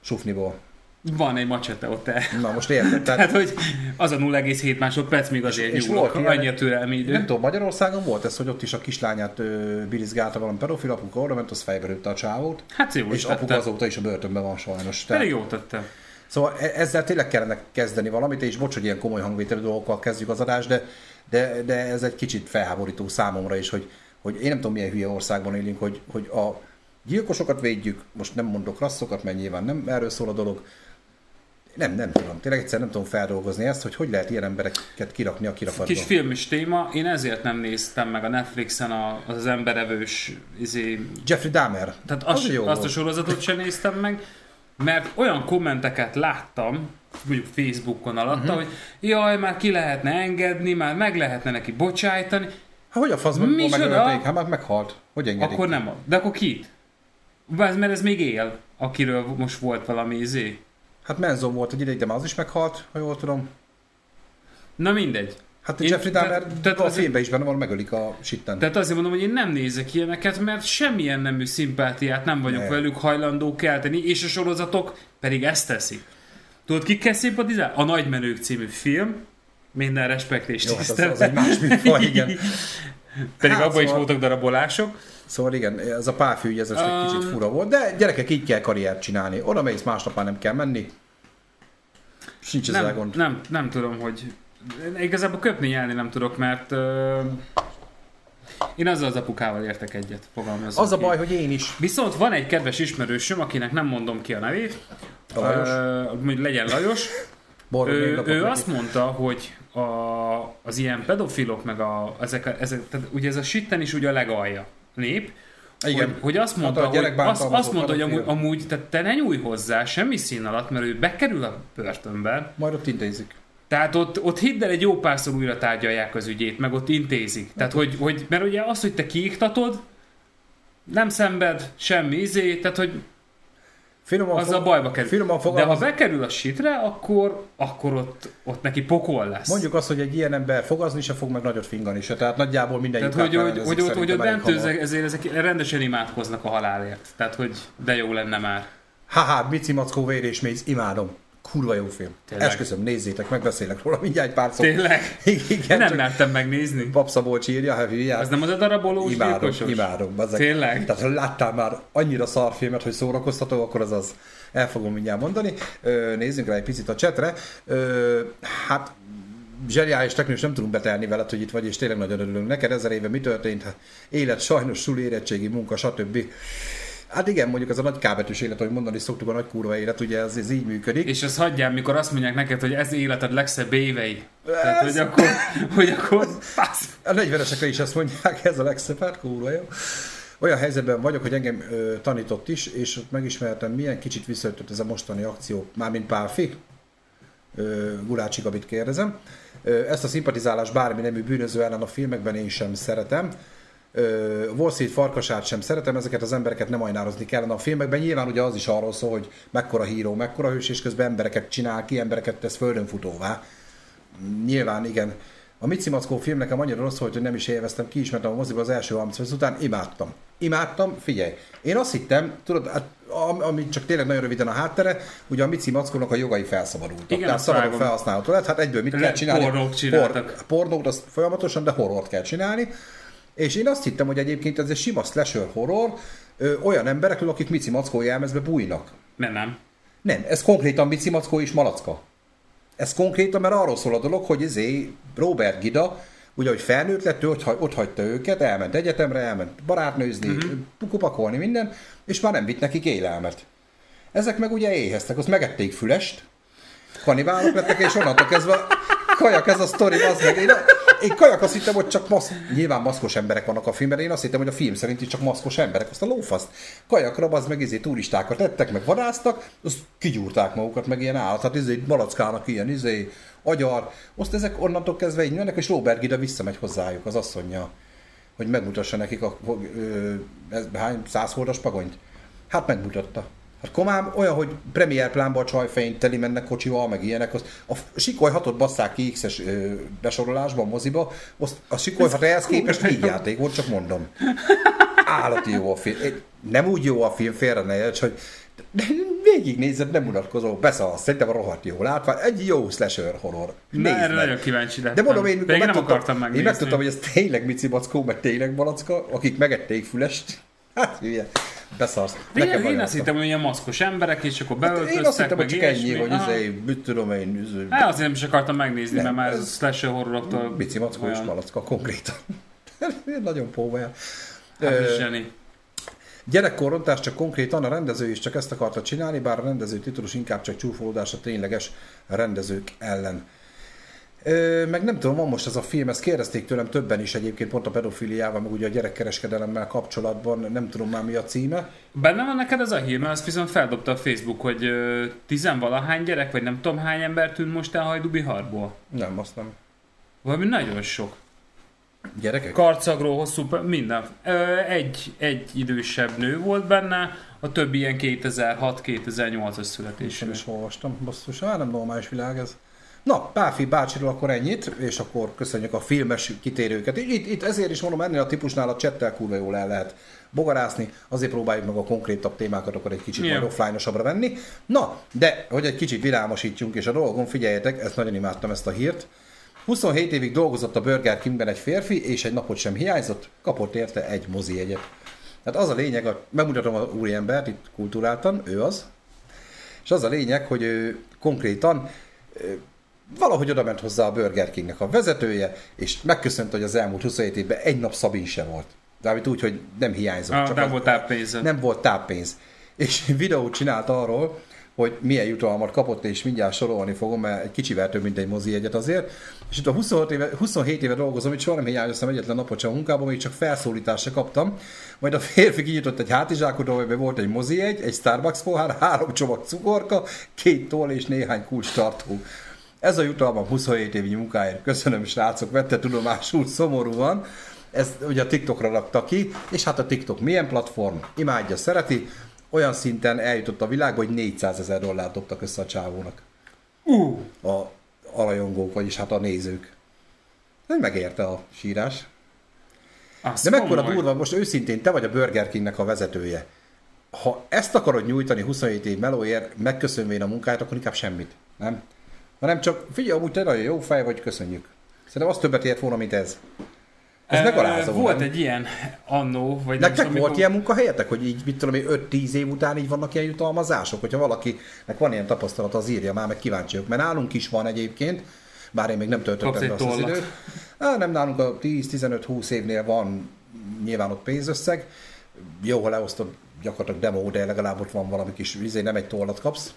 sufniból? Van egy macsete ott el. Na most érted? Tehát, Tehát, hogy az a 0,7 másodperc még azért és nyúlok, volt ilyen- annyi a türelmi idő. nem tudom, Magyarországon volt ez, hogy ott is a kislányát ö, birizgálta valami pedofil, apuka oda ment, az fejbe rőtte a csávót, Hát jó és apuka azóta is a börtönben van sajnos. Tehát- Pedig jó tette. Szóval e- ezzel tényleg kellene kezdeni valamit, és bocs, hogy ilyen komoly hangvételű dolgokkal kezdjük az adást, de, de, de ez egy kicsit felháborító számomra is, hogy, hogy én nem tudom, milyen hülye országban élünk, hogy, hogy a gyilkosokat védjük, most nem mondok rasszokat, mert nyilván nem erről szól a dolog, nem, nem tudom, tényleg egyszer nem tudom feldolgozni ezt, hogy hogy lehet ilyen embereket kirakni a kirakatba. Kis filmes téma, én ezért nem néztem meg a Netflixen a, az emberevős izé, Jeffrey Dahmer. tehát azt, Az jó azt a volt. sorozatot sem néztem meg, mert olyan kommenteket láttam, mondjuk Facebookon alatta, uh-huh. hogy jaj, már ki lehetne engedni, már meg lehetne neki bocsájtani. Hát hogy a faszban megölték? Hát már meghalt. Hogy engedik? Akkor nem. De akkor kit? Mert ez még él, akiről most volt valami izé. Hát Menzon volt egy ideig, de már az is meghalt, ha jól tudom. Na mindegy. Hát Én- Jeffrey Dahmer tehát- a filmben is benne van, megölik a sitten. Tehát azért mondom, hogy én nem nézek ilyeneket, mert semmilyen nemű szimpátiát nem vagyok Ne. velük hajlandó kelteni, és a sorozatok pedig ezt teszik. Tudod, kikkel szimpatizál? A Nagymenők című film, minden respekt és Jó, hát az, tisztelet. az egy más műfaj, igen. Pedig Hát abban is szóval- voltak darabolások. Szóval igen, ez a pálfű, ez, ez egy Um, kicsit fura volt, de gyerekek, így kell karriert csinálni. Oda mész, másnap már nem kell menni. És nincs ezzel Nem, gond. nem, nem tudom, hogy... Én Igazából köpni nyelni nem tudok, mert... Uh, én azzal az apukával értek egyet, fogalmazom Az a baj, hogy én is. Viszont van egy kedves ismerősöm, akinek nem mondom ki a nevét, A Lajos. Uh, legyen Lajos, Borul még ő, ő azt mondta, hogy a, az ilyen pedofilok, meg a, ezek, a- ezek, tehát ugye ez a sitten is ugye a legalja nép, Igen. Hogy, hogy azt mondta, a hogy, azt, azt mondta, hogy amúgy, amúgy tehát te ne nyújj hozzá semmi szín alatt, mert ő bekerül a börtönbe, Majd ott intézik. tehát ott, ott hidd el, egy jó párszor újra tárgyalják az ügyét, meg ott intézik. Tehát, hogy, hogy, mert ugye az, hogy te kiiktatod, nem szenved semmi izé, tehát, hogy Finoman az a fog- bajba kerül. Finoman De ha bekerül a sitre, akkor, akkor ott, ott neki pokol lesz. mondjuk azt, hogy egy ilyen ember fogazni se fog, meg nagyot fingani se. Tehát nagyjából minden Tehát, hogy, hogy, hogy, ott, hogy ott bent ezek, ezért ezek rendesen imádkoznak a halálért. Tehát, hogy de jó lenne már. Haha, Mici Mackó vér és méz, imádom. Kurva jó film. Tényleg? Esküszöm, nézzétek, megbeszélek róla mindjárt egy pár szót. Tényleg? Igen, Nem mertem megnézni. Pap Szabolcs írja, hát hülyát. Ez nem az a darabolós Imádom, gyilkosos? imádom. Bazzeg. Tényleg? Tehát ha láttál már annyira szar filmet, hogy szórakoztató, akkor az az. El fogom mindjárt mondani. Ö, nézzünk rá egy picit a csetre. Ö, hát zseniális technikus nem tudunk betelni veled, hogy itt vagy, és tényleg nagyon örülünk neked. Ezer éve mi történt? Hát, élet, sajnos, sul, érettségi, munka, stb. Hát igen, mondjuk az a nagy kábetűs élet, ahogy mondani szoktuk, a nagy kurva élet, ugye ez, ez így működik. És az hagyjál, mikor azt mondják neked, hogy ez életed legszebb évei. Tehát, Ez- hogy akkor, hogy akkor. A 40-esekre is ezt mondják, ez a legszebb, hát kurva jó. Olyan helyzetben vagyok, hogy engem ö, tanított is, és ott megismertem, milyen kicsit visszaütött ez a mostani akció, mármint Pálfi, ö, Gulácsi Gabit kérdezem. Ezt a szimpatizálás bármi nemű bűnöző ellen a filmekben én sem szeretem. Wall Street farkasát sem szeretem, ezeket az embereket nem ajnározni kellene a filmekben. Nyilván ugye az is arról szól, hogy mekkora híró, mekkora hős, és közben embereket csinál ki, embereket tesz földönfutóvá. Nyilván, igen. A Mici Mackó film nekem annyira rossz volt, hogy nem is élveztem, ki ismertem a moziba az első 30 perc után, imádtam. Imádtam, figyelj. Én azt hittem, tudod, hát, am- ami csak tényleg nagyon röviden a háttere, ugye a Mici Mackónak a jogai felszabadultak. Igen, Tehát szabadon felhasználható lett, hát egyből mit Le- kell csinálni? pornót csináltak. pornót, azt folyamatosan, de horrort kell csinálni. És én azt hittem, hogy egyébként ez egy sima slasher horror, ö, olyan emberekről, akik Mici Mackó jelmezbe bújnak. Nem, nem. Nem, ez konkrétan Mici Mackó és Malacka. Ez konkrétan, mert arról szól a dolog, hogy izé Robert Gida, ugye, hogy felnőtt lett, ő ott, hagy- ott hagyta őket, elment egyetemre, elment barátnőzni, Mhm. uh-huh. kupakolni, minden, és már nem vitt nekik élelmet. Ezek meg ugye éheztek, azt megették fülest, kanibálok lettek, és onnantól kezdve kajak ez a sztori, az meg. Én, én kajak azt hittem, hogy csak masz, nyilván maszkos emberek vannak a filmben, én azt hittem, hogy a film szerint is csak maszkos emberek, azt a lófaszt. Kajakra az meg izé turistákat tettek, meg vadásztak, azt kigyúrták magukat, meg ilyen állat, hát izé malackának ilyen izé, agyar. Azt ezek onnantól kezdve így mennek, és Robert Gida visszamegy hozzájuk, az asszonya, hogy megmutassa nekik a ö, ez, hány száz holdas pagonyt. Hát megmutatta. Hát komám, olyan, hogy premier plánban a csajfején teli mennek kocsival, meg ilyenek, azt a sikoly hatot basszák ki X-es besorolásban, moziba, azt a sikoly hat ehhez képest így játék volt, csak mondom. Állati jó a film. Én- Nem úgy jó a film, félre ne érts, hogy végignézed, nem unatkozó, beszalsz, szerintem rohadt jó látvány, egy jó slasher horror. Na, Nézd erre meg. nagyon kíváncsi lettem. De mondom, én Pedig nem akartam én megnézni. megtudtam, hogy ez tényleg Mici Mackó, meg tényleg Malacka, akik megették fülest. Hát hülye, beszarsz. Én, Nekem én nagyon azt hittem, hogy ilyen maszkos emberek, és akkor Hát beöltöztek, Én azt hittem, hogy csak ennyi, hogy izé, mit tudom én, izé, Hát azért nem is akartam megnézni, Nem, mert már ez- slasher horroroktól... Mici Mackó és Malacka konkrétan. Nagyon póvaján. Hát Ö. Gyerekkorrontás csak konkrétan a rendező is csak ezt akarta csinálni, bár a rendező titulus inkább csak csúfolódás a tényleges rendezők ellen. Ö, meg nem tudom, van most ez a film, ezt kérdezték tőlem többen is egyébként, pont a pedofiliával, meg ugye a gyerekkereskedelemmel kapcsolatban, nem tudom már mi a címe. Benne van neked ez a hír, mert azt viszont feldobta a Facebook, hogy ö, tizenvalahány gyerek, vagy nem tudom hány ember tűnt most el Hajdubiharból. Nem, azt nem. Valami nagyon sok. Gyerekek? Karcagról, hosszú, minden. Ö, egy, egy idősebb nő volt benne, a többi ilyen 2006-2008-as születésű. Én is olvastam, basszus, hát nem normális világ ez. Na, Páfi bácsiról akkor ennyit, és akkor köszönjük a filmes kitérőket. Itt, itt ezért is mondom, ennél a típusnál a csettel kurva jól el lehet bogarászni, azért próbáljuk meg a konkrétabb témákat akkor egy kicsit Igen. majd offline venni. Na, de hogy egy kicsit vidámosítjunk, és a dolgon figyeljetek, ezt nagyon imádtam ezt a hírt. 27 évig dolgozott a Burger Kingben egy férfi, és egy napot sem hiányzott, kapott érte egy mozi jegyet. Tehát az a lényeg, a, megmutatom a úriembert, itt kultúráltan, ő az, és az a lényeg, hogy ő konkrétan valahogy oda ment hozzá a Burger Kingnek a vezetője, és megköszönte, hogy az elmúlt 27 évben egy nap Szabin se volt. Amit úgy, hogy nem hiányzott. Ah, nem az- volt táppénze. Nem volt táppénz. És videót csinált arról, hogy milyen jutalmat kapott, és mindjárt sorolni fogom, mert egy kicsivel több, mint egy mozi egyet azért. És itt a 26 éve, 27 éve dolgozom, itt soha nem hiányoztam egyetlen napot sem a munkában, még csak felszólításra kaptam. Majd a férfi kinyitott egy hátizsákot, amiben volt egy mozi egy, egy Starbucks pohár, három csomag cukorka, két toll és néhány kulcs tartó. Ez a jutalmam 27 évi munkáért. Köszönöm, srácok, vette tudomásul szomorúan. Ezt ugye a TikTokra rakta ki, és hát a TikTok milyen platform? Imádja, szereti. Olyan szinten eljutott a világba, hogy 400 ezer dollárt dobtak össze a csávónak. Uh, A, a rajongók, vagyis hát a nézők. Nem megérte a sírás. az De mekkora komoly. durva, most őszintén, te vagy a Burger Kingnek a vezetője. Ha ezt akarod nyújtani 27 év melóért, megköszönvén a munkáját, akkor inkább semmit. Nem? Hanem csak figyelj, amúgy te nagyon jó fej vagy, köszönjük. Szerintem az többet ért volna, mint ez. Ez megalázó. Volt nem? egy ilyen annó, vagy nem Nektek tudom, volt mikor- ilyen munkahelyetek, hogy így, mit tudom én, 5-10 év után így vannak ilyen jutalmazások? Hogyha valakinek van ilyen tapasztalata, az írja már, meg kíváncsi vagyok. Mert nálunk is van egyébként, bár én még nem töltöttem be azt az időt. Á, nem, nálunk a 10-15-20 évnél van nyilván ott pénzösszeg. Jó, ha leosztod gyakorlatilag demo, de legalább ott van valami kis vizé, nem egy tollat kapsz.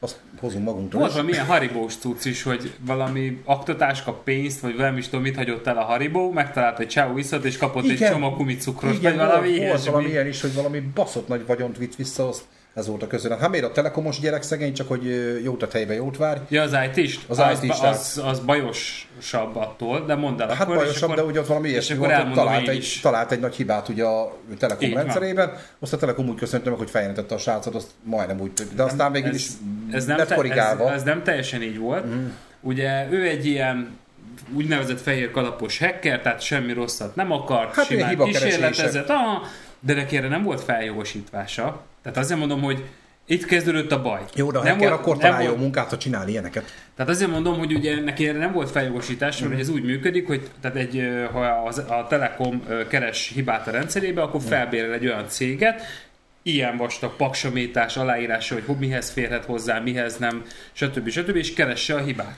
Azt hozunk magunktól Volt valami ilyen haribós cucc is, hogy valami aktatás kap pénzt, vagy nem is tudom, mit hagyott el a haribó, megtalált egy csávó iszat, és kapott egy Igen. csomag gumicukros, Igen, vagy valami volt ilyesmi. valami ilyen is, hogy valami baszott nagy vagyont vitt vissza, azt ez volt a közönet. Hát miért a telekomos gyerek szegény, csak hogy jót a helybe jót vár. Ja, az IT-st? Az az, IT-st, az, az bajosabb attól, de mondd el Hát akkor, bajosabb, akkor, de ugye ott valami ilyesmi volt, hogy talált egy, talált egy nagy hibát ugye a Telekom Így van. rendszerében, azt a Telekom úgy köszönte meg, hogy feljelentette a srácot, azt majdnem úgy, de aztán végül is ez nem, te, ez, ez nem teljesen így volt. Mm. Ugye ő egy ilyen úgynevezett fehér kalapos hacker, tehát semmi rosszat nem akart, Hát simán kísérletezett, ah, de neki erre nem volt feljogosítvása. Tehát azért mondom, hogy itt kezdődött a baj. Jó, de nem hacker, volt, akkor nem találja volt, munkát, ha csinál ilyeneket. Tehát azért mondom, hogy ugye neki erre nem volt feljogosítás, mert ez úgy működik, hogy tehát egy, ha az, a Telekom keres hibát a rendszerébe, akkor felbérel egy olyan céget, ilyen vastag paksamétás, aláírása, hogy ho- mihez férhet hozzá, mihez nem, stb. stb. és keresse a hibát.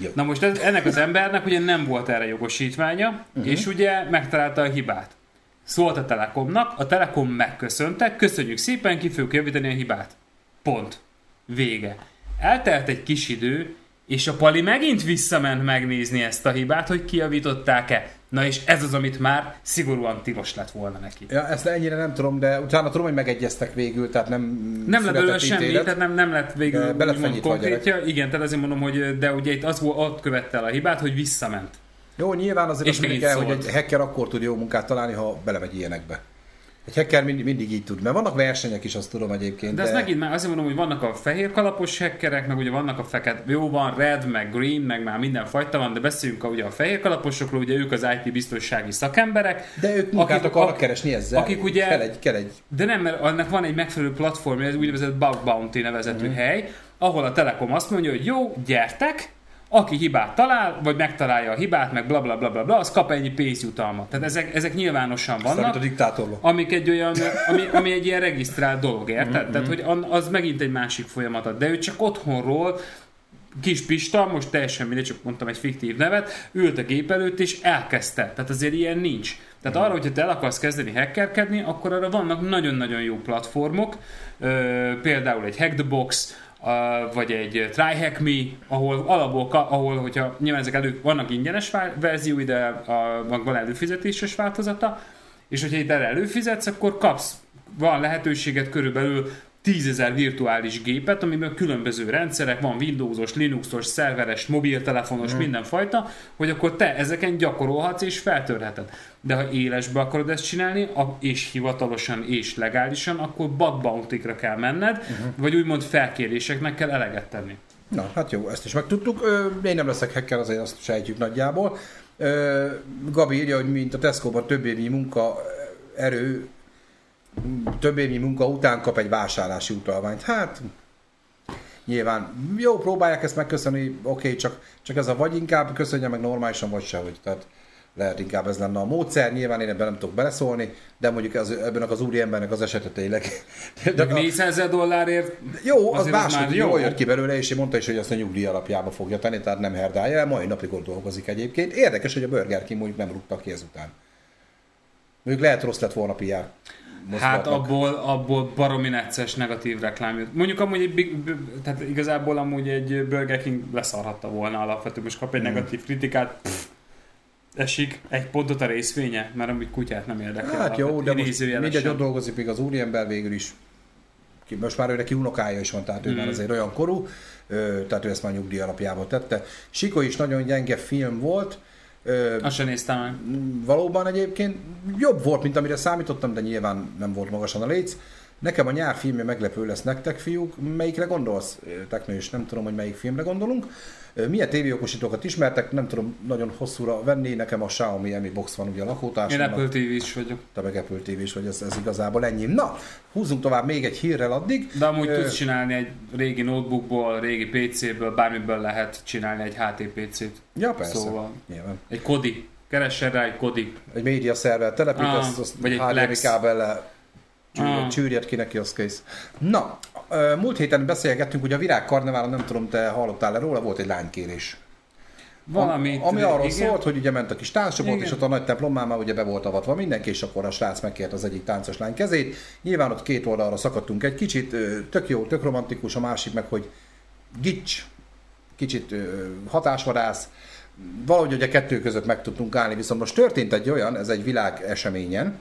Jó. Na most ez, ennek az embernek ugye nem volt erre jogosítványa, uh-huh. és ugye megtalálta a hibát. Szólt a Telekomnak, a Telekom megköszönte, köszönjük szépen, ki fogjuk javítani a hibát. Pont. Vége. Eltelt egy kis idő, és a Pali megint visszament megnézni ezt a hibát, hogy kijavították-e. Na és ez az, amit már szigorúan tilos lett volna neki. Ja, ezt ennyire nem tudom, de utána tudom, hogy megegyeztek végül, tehát nem Nem lett belőle semmi, tehát nem, nem lett végül be lett konkrétja. Igen, tehát azért mondom, hogy de ugye itt az volt, ott követte el a hibát, hogy visszament. Jó, nyilván azért És azt kell, hogy egy hacker akkor tud jó munkát találni, ha belemegy ilyenekbe. Egy hacker mindig, mindig így tud, mert vannak versenyek is, azt tudom egyébként. De, de ezt megint már azért mondom, hogy vannak a fehér kalapos hackerek, meg ugye vannak a fekete, jó van, red, meg green, meg már minden fajta van, de beszéljünk a, ugye a fehér kalaposokról, ugye ők az IT biztonsági szakemberek, De ők munkát akik- akarnak ak- keresni ezzel. akik ugye- Kell egy, kell egy de nem, mert annak van egy megfelelő platform, ez úgynevezett Bug Bounty nevezetű Mhm. hely, ahol a Telekom azt mondja, hogy jó, gyertek, aki hibát talál, vagy megtalálja a hibát, meg bla bla bla bla, bla az kap ennyi pénzjutalmat. Tehát ezek, ezek nyilvánosan Vannak? a diktátorba. amik egy olyan, ami, ami egy ilyen regisztrált dolog, érted? Mhm, Mm-hmm. Tehát, hogy az megint egy másik folyamat. De ő csak otthonról kis Pista, most teljesen mindegy, csak mondtam egy fiktív nevet, ült a gép előtt és elkezdte. Tehát azért ilyen nincs. Tehát arra, hogyha te el akarsz kezdeni hackerkedni, akkor arra vannak nagyon-nagyon jó platformok, ö, például egy Hack the Box, vagy egy Try Hack Me, ahol alapból, ahol, hogyha nyilván ezek elő, vannak ingyenes verziói, de a, van előfizetéses változata, és hogyha itt erre előfizetsz, akkor kapsz, van lehetőséget körülbelül tízezer virtuális gépet, amiben különböző rendszerek, van Windowsos, Linuxos, szerveres, mobiltelefonos, mm. mindenfajta, hogy akkor te ezeken gyakorolhatsz és feltörheted. De ha élesbe akarod ezt csinálni, és hivatalosan és legálisan, akkor bug bounty kell menned, uh-huh. vagy úgymond felkéréseknek kell eleget tenni. Na, hát jó, ezt is megtudtuk. Én nem leszek hacker, azért azt sejtjük nagyjából. Gabi írja, hogy mint a Tesco-ban több évi munka erő több évnyi munka után kap egy vásárlási utalványt. Hát nyilván jó, próbálják ezt megköszönni, oké, okay, csak, csak ez a vagy inkább köszönje meg normálisan, vagy sehogy. Tehát lehet inkább ez lenne a módszer, nyilván én ebben nem tudok beleszólni, de mondjuk az, ebben az úri embernek az esete tényleg. De 400 ezer dollárért Jó, az máshogy jó. jól jött ki belőle, és én mondta is, hogy azt a nyugdíj alapjába fogja tenni, tehát nem herdálja el, mai napig ott dolgozik egyébként. Érdekes, hogy a Burger King mondjuk nem rúgtak ki ezután. Mondjuk lehet rossz lett volna PR Hát abból, abból baromi necces negatív reklám jött. Mondjuk amúgy egy big, tehát igazából amúgy egy Burger King leszarhatta volna alapvetően, most kap egy hmm. negatív kritikát, pff, esik egy pontot a részvénye, mert amúgy kutyát nem érdekel. Hát jó, de most mindegy, ott dolgozik még az úriember végül is. Most már ő neki unokája is van, tehát ő már hmm. azért olyan korú, tehát ő ezt már nyugdíj alapjában tette. Siko is nagyon gyenge film volt, azt sem néztem meg. Valóban egyébként jobb volt, mint amire számítottam, de nyilván nem volt magasan a léc. Nekem a nyár filmje meglepő lesz nektek, fiúk. Melyikre gondolsz? Teknő is nem tudom, hogy melyik filmre gondolunk. Milyen tévéokosítókat ismertek, nem tudom nagyon hosszúra venni, nekem a Xiaomi Mi Box van ugye a lakótársam. Én Apple tv is vagyok. Te meg Apple tv is vagy, ez, ez igazából ennyi. Na, húzzunk tovább még egy hírrel addig. De amúgy uh, tudsz csinálni egy régi notebookból, régi PC-ből, bármiből lehet csinálni egy HTPC-t. Ja, persze. Szóval nyilván. egy kodi. Keressen rá egy kodi. Egy média szerver telepít, ah, azt vagy egy HDMI kábellel csűrjed ah. ki neki, az kész. Na, múlt héten beszélgettünk, hogy a virágkarneválon, nem tudom, te hallottál-e róla, volt egy lánykérés. Valamit, ami arról igen. szólt, hogy ugye ment a kis tánccsoport, és ott a nagy templomán már ugye be volt avatva mindenki, és akkor a srác megkért az egyik táncos lány kezét. Nyilván ott két oldalra szakadtunk egy kicsit, tök jó, tök romantikus, a másik meg, hogy gics, kicsit hatásvadász, valahogy ugye kettő között meg tudtunk állni, viszont most történt egy olyan, ez egy világ eseményen,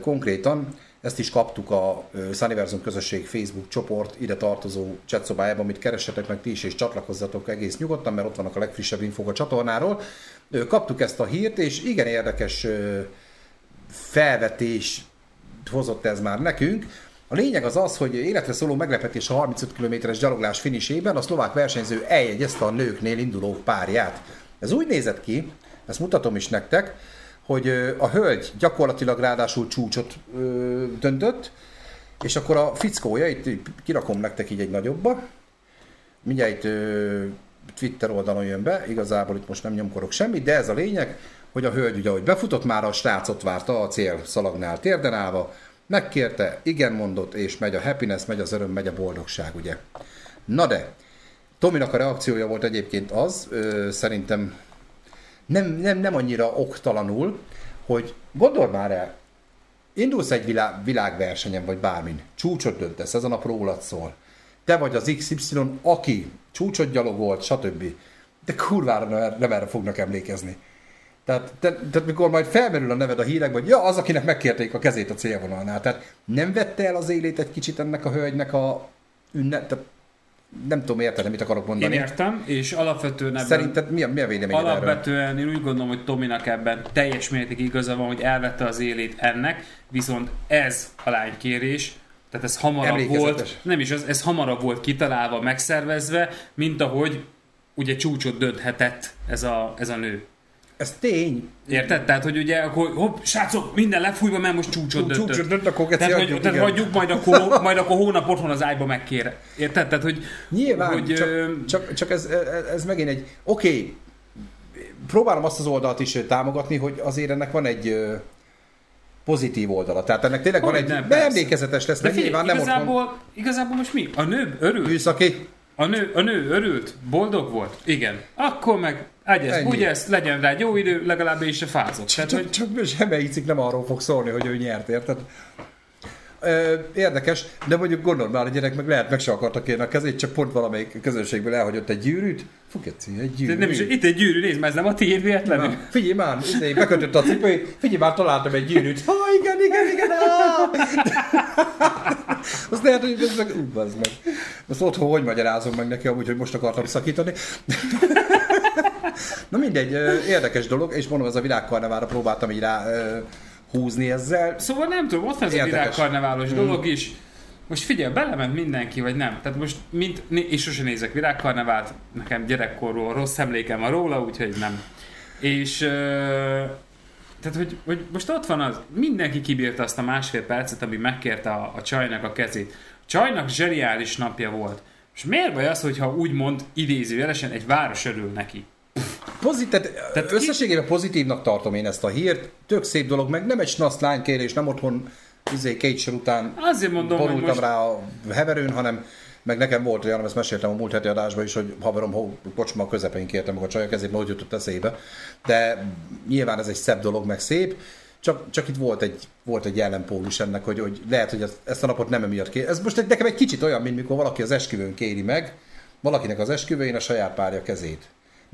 konkrétan ezt is kaptuk a Sunniversum közösség Facebook csoport ide tartozó chatszobájában, amit keressetek meg ti is, és csatlakozzatok egész nyugodtan, mert ott vannak a legfrissebb infók a csatornáról. Kaptuk ezt a hírt, és igen érdekes felvetés hozott ez már nekünk. A lényeg az az, hogy életre szóló meglepetés a 35 km-es gyaloglás finisében a szlovák versenyző eljegyezte a nőknél induló párját. Ez úgy nézett ki, ezt mutatom is nektek, hogy a hölgy gyakorlatilag ráadásul csúcsot döntött, és akkor a fickója, itt kirakom nektek így egy nagyobba, mindjárt itt Twitter oldalon jön be, igazából itt most nem nyomkorok semmit, de ez a lényeg, hogy a hölgy ugye, hogy befutott már, a srácot várta a cél szalagnál térden állva, megkérte, igen mondott, és megy a happiness, megy az öröm, megy a boldogság, ugye. Na de, Tominak a reakciója volt egyébként az, ö, szerintem nem, nem, nem annyira oktalanul, hogy gondol már el, indulsz egy világ, világversenyen, vagy bármin, csúcsot döntesz, ezen a rólad szól. Te vagy az XY, aki csúcsot gyalogolt, stb. De kurvára nem, nem erre fognak emlékezni. Tehát, te, tehát mikor majd felmerül a neved a hírekben, hogy ja, az, akinek megkérték a kezét a célvonalnál. Tehát nem vette el az élét egy kicsit ennek a hölgynek a ünnep, tehát nem tudom érteni, mit akarok mondani. Én értem, és alapvetően ebben... Szerinted mi a, mi a véleményed Alapvetően erről? én úgy gondolom, hogy Tominak ebben teljes mértékig igaza van, hogy elvette az élét ennek, viszont ez a lánykérés, tehát ez hamarabb volt, nem is, ez, ez hamarabb volt kitalálva, megszervezve, mint ahogy ugye csúcsot dönthetett ez a, ez a nő. Ez tény. Érted? Tehát, hogy ugye, akkor hopp, srácok, minden lefújva, mert most csúcsot döntött. Csúcsot dönt, akkor tehát, hogy, tehát hagyjuk, majd akkor, majd akkor hónap otthon az ágyba megkér. Érted? Tehát, hogy... Nyilván, hogy, csak, ö... csak, csak ez, ez megint egy... Oké, okay, próbálom azt az oldalt is támogatni, hogy azért ennek van egy pozitív oldala. Tehát ennek tényleg hogy van egy... Nem, emlékezetes lesz, de, de nyilván nem igazából, otthon... igazából most mi? A nő örül? Műszaki. A nő, a nő örült? Boldog volt? Igen. Akkor meg Egyez, úgy ezt legyen rá jó idő, legalább is se fázott. Csak, Tehát, csak, hogy... csak cikk nem arról fog szólni, hogy ő nyert, érted? Ö, érdekes, de mondjuk gondold már, a gyerek meg lehet meg se akartak kérni a kezét, csak pont valamelyik közönségből elhagyott egy gyűrűt. Fú, keci, egy De gyűrű. nem is, itt egy gyűrű, nézd, ez nem a tiéd véletlenül. Na, figyelj már, izé, bekötött a cipőjét, figyelj már, találtam egy gyűrűt. Ha, igen, igen, igen, ah! Azt lehet, hogy ez meg, ú, bazd meg. Azt otthon hogy magyarázom meg neki, amúgy, hogy most akartam szakítani. Na mindegy, érdekes dolog, és mondom, ez a világkarnevára próbáltam így rá húzni ezzel. Szóval nem tudom, ott van ez a virágkarneválos Mm. dolog is. Most figyelj, belement mindenki, vagy nem. Tehát most, mint, és sose nézek virágkarnevált, nekem gyerekkorról rossz emlékem van róla, úgyhogy nem. És tehát, hogy, hogy most ott van az, mindenki kibírta azt a másfél percet, ami megkérte a, a csajnak a kezét. A csajnak zseniális napja volt. És miért baj az, hogyha úgymond idézőjelesen egy város örül neki? Pozit, tehát, tehát ki- összességében pozitívnak tartom én ezt a hírt. Tök szép dolog, meg nem egy snasz lánykérés, nem otthon izé, két sor után Azért mondom, borultam most... rá a heverőn, hanem meg nekem volt olyan, ezt meséltem a múlt heti adásban is, hogy haverom hó, kocsma közepén kértem meg a csajok, ezért hogy jutott eszébe. De nyilván ez egy szebb dolog, meg szép. Csak, csak itt volt egy, volt egy ellenpólus ennek, hogy, hogy lehet, hogy ezt a napot nem emiatt kér. Ez most egy, nekem egy kicsit olyan, mint mikor valaki az esküvőn kéri meg, valakinek az esküvőjén a saját párja kezét.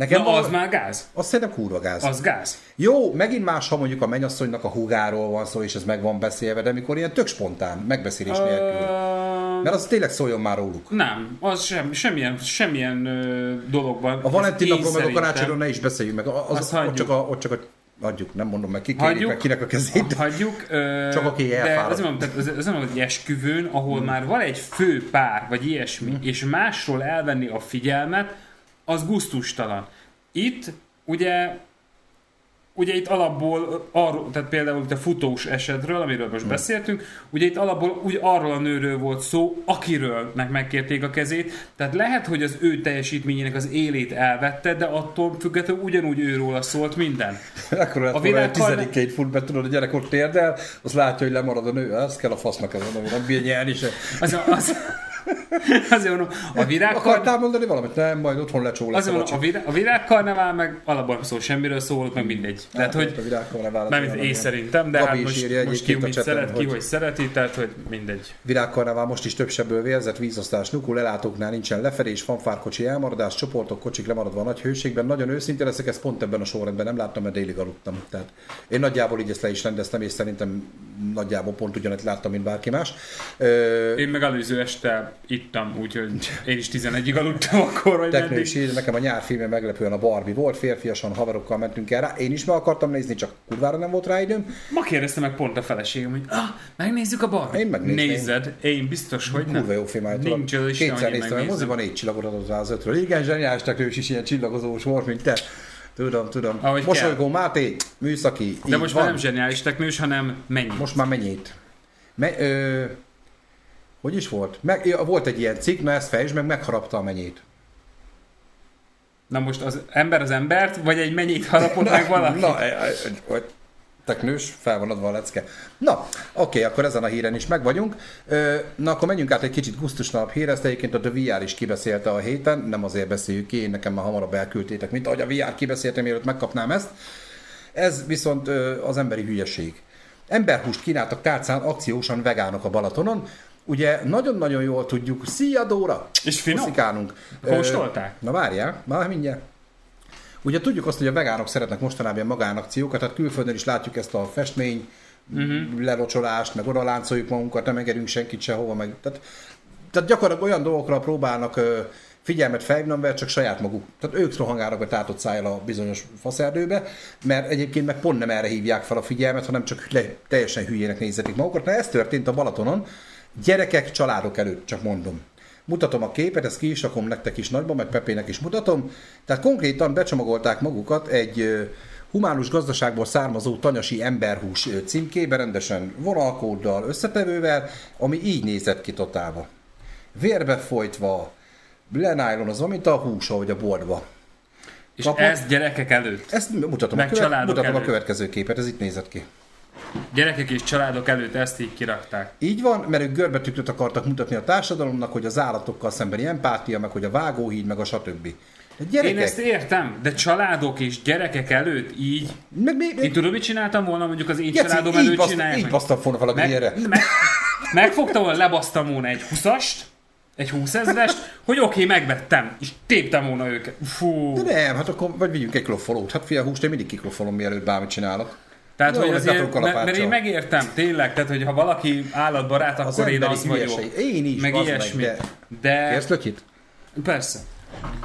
Nekem Na, az már gáz. azt szerintem kurva gáz. Az gáz. Jó, megint más, ha mondjuk a mennyasszonynak a húgáról van szó, és ez meg van beszélve, de mikor ilyen tök spontán, megbeszélés nélkül. Ö, Mert az tényleg szóljon már róluk. Nem, az sem, semmilyen, semmilyen ö, dologban. A Valentin napról meg a karácsonyról ne is beszéljünk meg. Az, Azt ott, csak a, ott csak a, adjuk, nem mondom meg, ki Hagyjuk. meg kinek a kezét. Hagyjuk. Ö, Csak aki de elfáradt. az nem, tehát az, az egy esküvőn, ahol hmm. már van egy fő pár, vagy ilyesmi, hmm. és másról elvenni a figyelmet, az gusztustalan. Itt ugye ugye itt alapból arról, tehát például itt a futós esetről, amiről most Hmm. beszéltünk, ugye itt alapból úgy arról a nőről volt szó, akiről meg megkérték a kezét, tehát lehet, hogy az ő teljesítményének az élét elvette, de attól függetlenül ugyanúgy őróla szólt minden. Akkor A világkar- tizedikét fut be, tudod, a gyerek ott térdel, az látja, hogy lemarad a nő, az kell a fasznak ez, ami nem bír nyelni se. Az, az, azért mondom, a virágkar... Akartál mondani valamit? Nem, majd otthon lecsó lesz Azért a mondom, a, vacsi. virá, a virágkarnevál meg alapból nem szól semmiről szól, meg mindegy. Tehát, hogy a virágkarnevál nem én amilyen. szerintem, de Gabi hát most, írja most ki mit szeret, ki hogy- hogy szereti, tehát hogy mindegy. Virágkarnevál most is több sebből vérzett, vízosztás, nukul, lelátóknál nincsen lefelés, fanfárkocsi elmaradás, csoportok, kocsik lemaradva a nagy hőségben. Nagyon őszinte leszek, ezt pont ebben a sorrendben nem láttam, mert délig aludtam. Tehát én nagyjából így ezt le is rendeztem, és szerintem nagyjából pont ugyanet láttam, mint bárki más. Ö, Én meg előző este ittam, úgyhogy én is 11-ig aludtam akkor, vagy Teknő meddig. is ír, nekem a nyár filmje meglepően a Barbie volt, férfiasan haverokkal mentünk el rá. Én is meg akartam nézni, csak kurvára nem volt rá időm. Ma kérdezte meg pont a feleségem, hogy ah, megnézzük a Barbie. Én megnézném. Nézed, én biztos, hogy nem. Kurva jó film állítólag. Nincs az Isten, Kétszer néztem, a moziban négy csillagot adott rá az ötről. Igen, zseniális teknős is ilyen csillagozós volt, mint te. Tudom, tudom. Ahogy Mosolygó Máté, műszaki. De így most van. már nem zseniális teknős, hanem mennyi. Most már mennyit? Me, ö, hogy is volt? Meg, volt egy ilyen cikk, na ezt fejtsd meg, megharapta a menyét. Na most az ember az embert, vagy egy mennyit harapott meg valaki? Na, e- e- hogy teknős, fel van adva a lecke. Na, oké, akkor ezen a híren is meg vagyunk. Na, akkor menjünk át egy kicsit gusztusnalabb hírre, ezt egyébként a The VR is kibeszélte a héten, nem azért beszéljük ki, én nekem már hamarabb elküldtétek, mint ahogy a VR kibeszélte, mielőtt megkapnám ezt. Ez viszont az emberi hülyeség. Emberhúst kínáltak tárcán akciósan vegánok a Balatonon, Ugye nagyon-nagyon jól tudjuk, szia Dóra! És finom? Puszikálunk. Kóstolták? Na várjál, már mindjárt. Ugye tudjuk azt, hogy a vegánok szeretnek mostanában magánakciókat, tehát külföldön is látjuk ezt a festmény, uh-huh. lelocsolást, meg oda láncoljuk magunkat, nem engedünk senkit sehova, meg, tehát, tehát gyakorlatilag olyan dolgokra próbálnak ö, figyelmet felhívni, amivel csak saját maguk. Tehát ők rohangálnak a tátott szájjal a bizonyos faszerdőbe, mert egyébként meg pont nem erre hívják fel a figyelmet, hanem csak le, teljesen hülyének nézzetik magukat. Na ez történt a Balatonon, gyerekek, családok előtt, csak mondom. Mutatom a képet, ezt ki is rakom nektek is nagyban, meg Pepének is mutatom. Tehát konkrétan becsomagolták magukat egy humánus gazdaságból származó tanyasi emberhús címkébe, rendesen vonalkóddal, összetevővel, ami így nézett ki totálva. Vérbe folytva, lenájlonozva, mint a hús, ahogy a boltba. És kapott. ez gyerekek előtt. Ezt mutatom, a, Meg követ, családok mutatom a következő képet, ez itt nézett ki. Gyerekek és családok előtt ezt így kirakták. Így van, mert ők görbetükröt akartak mutatni a társadalomnak, hogy az állatokkal szembeni empátia, meg hogy a vágóhíd, meg a stb. De gyerekek, Én ezt értem, de családok és gyerekek előtt így... meg, meg, Én tudom, mit csináltam volna, mondjuk az én Geci, családom előtt baszt- csinálják így meg. basztam volna valaki meg, erre. meg, Megfogtam volna, lebasztam volna egy 20-ast, egy 20 ezrest, hogy oké, okay, megvettem, és téptem volna őket. Fú. De nem, hát akkor vagy vigyünk egy klofolót. Hát fia, húst én mindig kiklofolom, mielőtt bármit csinálok. Tehát, Jó, hogy azért, mert, én megértem, tényleg, tehát, hogy ha valaki állatbarát, Az akkor én az vagyok. hülyeség. Én is, meg bazd meg, ilyesmi. de- de Kérsz lökit? Persze.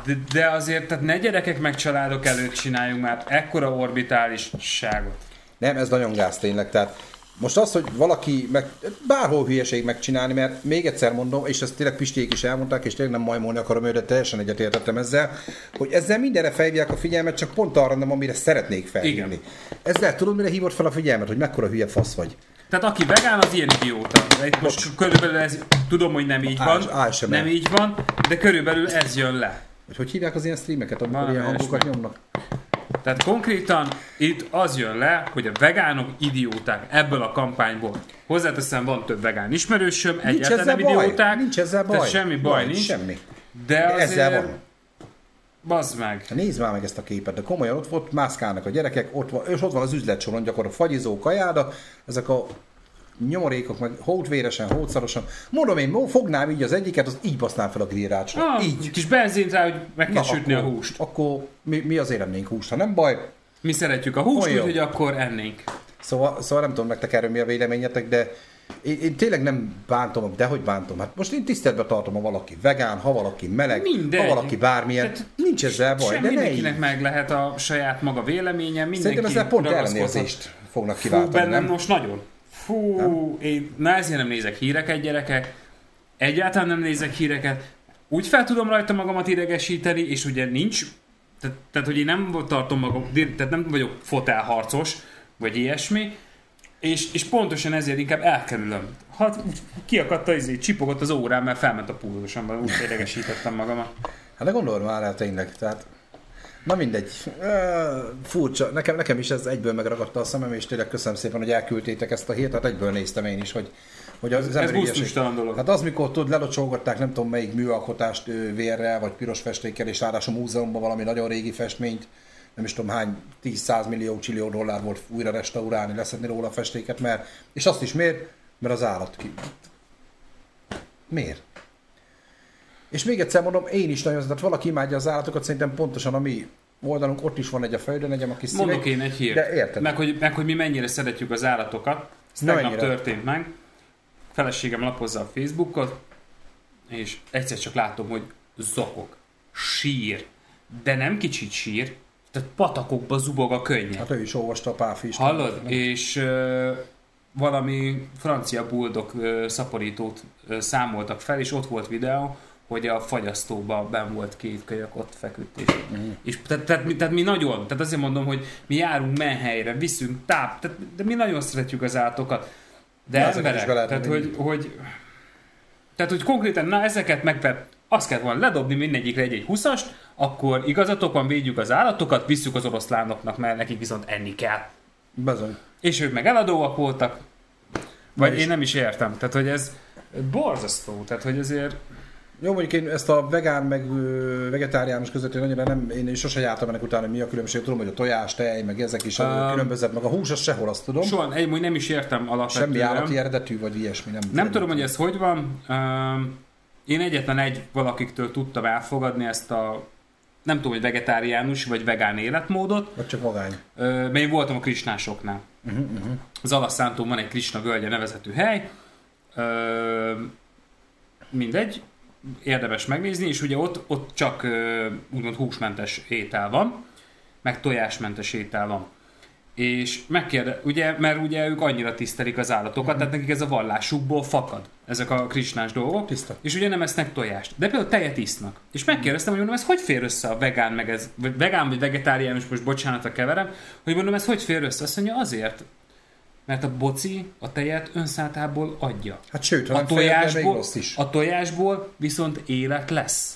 De, de azért, tehát ne gyerekek meg családok előtt csináljunk már ekkora orbitálisságot. Nem, ez nagyon gáz tényleg. Tehát most az, hogy valaki meg, bárhol hülyeség megcsinálni, mert még egyszer mondom, és ezt tényleg Pisték is elmondták, és tényleg nem majmolni akarom őt, de teljesen egyetértettem ezzel, hogy ezzel mindenre felhívják a figyelmet, csak pont arra nem, amire szeretnék felhívni. Igen. Ezzel tudod, mire hívod fel a figyelmet, hogy mekkora hülye fasz vagy. Tehát aki vegán, az ilyen idióta. Egy- Most körülbelül ez, tudom, hogy nem így van, Áll- ASMR. nem így van, de körülbelül ez jön le. Vagy hogy hívják az ilyen streameket, amikor Valami ilyen hangokat nyomnak? Tehát konkrétan itt az jön le, hogy a vegánok idióták ebből a kampányból. Hozzáteszem, van több vegán ismerősöm, Nincs egyáltalán nem baj. idióták. Nincs ezzel baj. Tehát semmi baj nincs. Semmi. De De azért, ezzel van. Bazd meg. Nézd már meg ezt a képet, de komolyan ott, ott mászkálnak a gyerekek, ott van, és ott van az üzletsoron gyakorlatilag fagyizó kajáda, ezek a nyomorékok, meg hótvéresen, hótszarosan. Mondom én, fognám így az egyiket, az így basznám fel a grillrácsra. Ah, így. Kis benzint rá, hogy meg kell sütni akkor, a húst. Akkor mi, mi azért ennénk húst, ha nem baj. Mi szeretjük a húst, úgyhogy akkor ennénk. Szóval, szóval nem tudom nektek erről mi a véleményetek, de én, én tényleg nem bántom, de hogy bántom? Hát most én tiszteletben tartom, ha valaki vegán, ha valaki meleg, Mindegy. ha valaki bármilyen, Tehát nincs ezzel baj, Sem de ne mindenkinek így. meg lehet a saját maga véleménye, mindenki Szerintem ezzel pont ellenérzést fognak Fú, kiváltani, bennem nem? most nagyon. Fú, én na ezért nem nézek híreket, gyerekek. Egyáltalán nem nézek híreket. Úgy fel tudom rajta magamat idegesíteni, és ugye nincs, tehát, tehát hogy én nem tartom magam, tehát nem vagyok fotelharcos, vagy ilyesmi, és, és pontosan ezért inkább elkerülöm. Hát kiakadt az izé, csipogott az órám, mert felment a pulzusomban, úgy idegesítettem magamat. Hát de gondold már el tényleg, tehát Na mindegy. Ö, Furcsa. Nekem, nekem is ez egyből megragadta a szemem, és tényleg köszönöm szépen, hogy elküldtétek ezt a hírt, hát egyből néztem én is, hogy, hogy az, az Ez dolog. Hát az, mikor tud, lelocsolgatták nem tudom melyik műalkotást vérrel, vagy piros festékkel, és ráadásul múzeumban valami nagyon régi festményt, nem is tudom hány 10-100 millió csillió dollár volt újra restaurálni, leszedni róla a festéket, mert, és azt is miért? Mert az állat ki. Miért? És még egyszer mondom, én is nagyon, tehát valaki imádja az állatokat, szerintem pontosan a mi oldalunk, ott is van egy a földön, egyem a kis Mondok szívek. én egy hírt. De érted. Meg hogy, meg hogy mi mennyire szeretjük az állatokat. Ez Na, tegnap mennyire? történt meg. Feleségem lapozza a Facebookot, és egyszer csak látom, hogy zokog, sír, de nem kicsit sír, tehát patakokba zubog a könnye. Hát ő is olvasta a Páfi is. Hallod? És ö, valami francia buldog ö, szaporítót ö, számoltak fel, és ott volt videó, hogy a fagyasztóban ben volt két kölyök, ott feküdt. És, Mhm. és tehát, tehát, mi, tehát mi nagyon, tehát azért mondom, hogy mi járunk menhelyre, viszünk táp, tehát, de mi nagyon szeretjük az állatokat. De is emberek, tehát hogy, hogy, tehát hogy konkrétan, na ezeket meg azt kellett volna ledobni mindegyikre egy-egy huszast, akkor igazatok van, védjük az állatokat, visszük az oroszlánoknak, mert nekik viszont enni kell. Bezony. És ők meg eladóak voltak. Vagy én nem is értem. Tehát, hogy ez borzasztó. Tehát, hogy ezért... Jó, mondjuk én ezt a vegán meg vegetáriánus között én annyira nem, én sose jártam ennek utána, hogy mi a különbség. Tudom, hogy a tojás, tej, meg ezek is Um, különbözet, meg a hús, az sehol, azt tudom. Soha, egy, mondjuk nem is értem alapvetően. Semmi állati eredetű, vagy ilyesmi. Nem, Nem tudom, hogy ez hogy van. Um, én egyetlen egy valakiktől tudtam elfogadni ezt a nem tudom, hogy vegetáriánus vagy vegán életmódot, Vagy csak magány. Mert én voltam a krisnásoknál. Uh-huh, uh-huh. Az Alasszántón van egy Krisna völgye nevezetű hely. Ö, mindegy, érdemes megnézni, és ugye ott, ott csak ö, úgymond húsmentes étel van, meg tojásmentes étel van. És megkérde, ugye, mert ugye ők annyira tisztelik az állatokat, tehát nekik ez a vallásukból fakad, ezek a krisnás dolgok. Tiszta. És ugye nem esznek tojást, de például tejet isznak. És megkérdeztem, hogy mondom, ez hogy fér össze a vegán, meg ez, vagy vegán vagy vegetáriánus, most bocsánat a keverem, hogy mondom, ez hogy fér össze? Azt mondja, azért, mert a boci a tejet önszálltából adja. Hát sőt, A tojásból, is. a tojásból viszont élet lesz.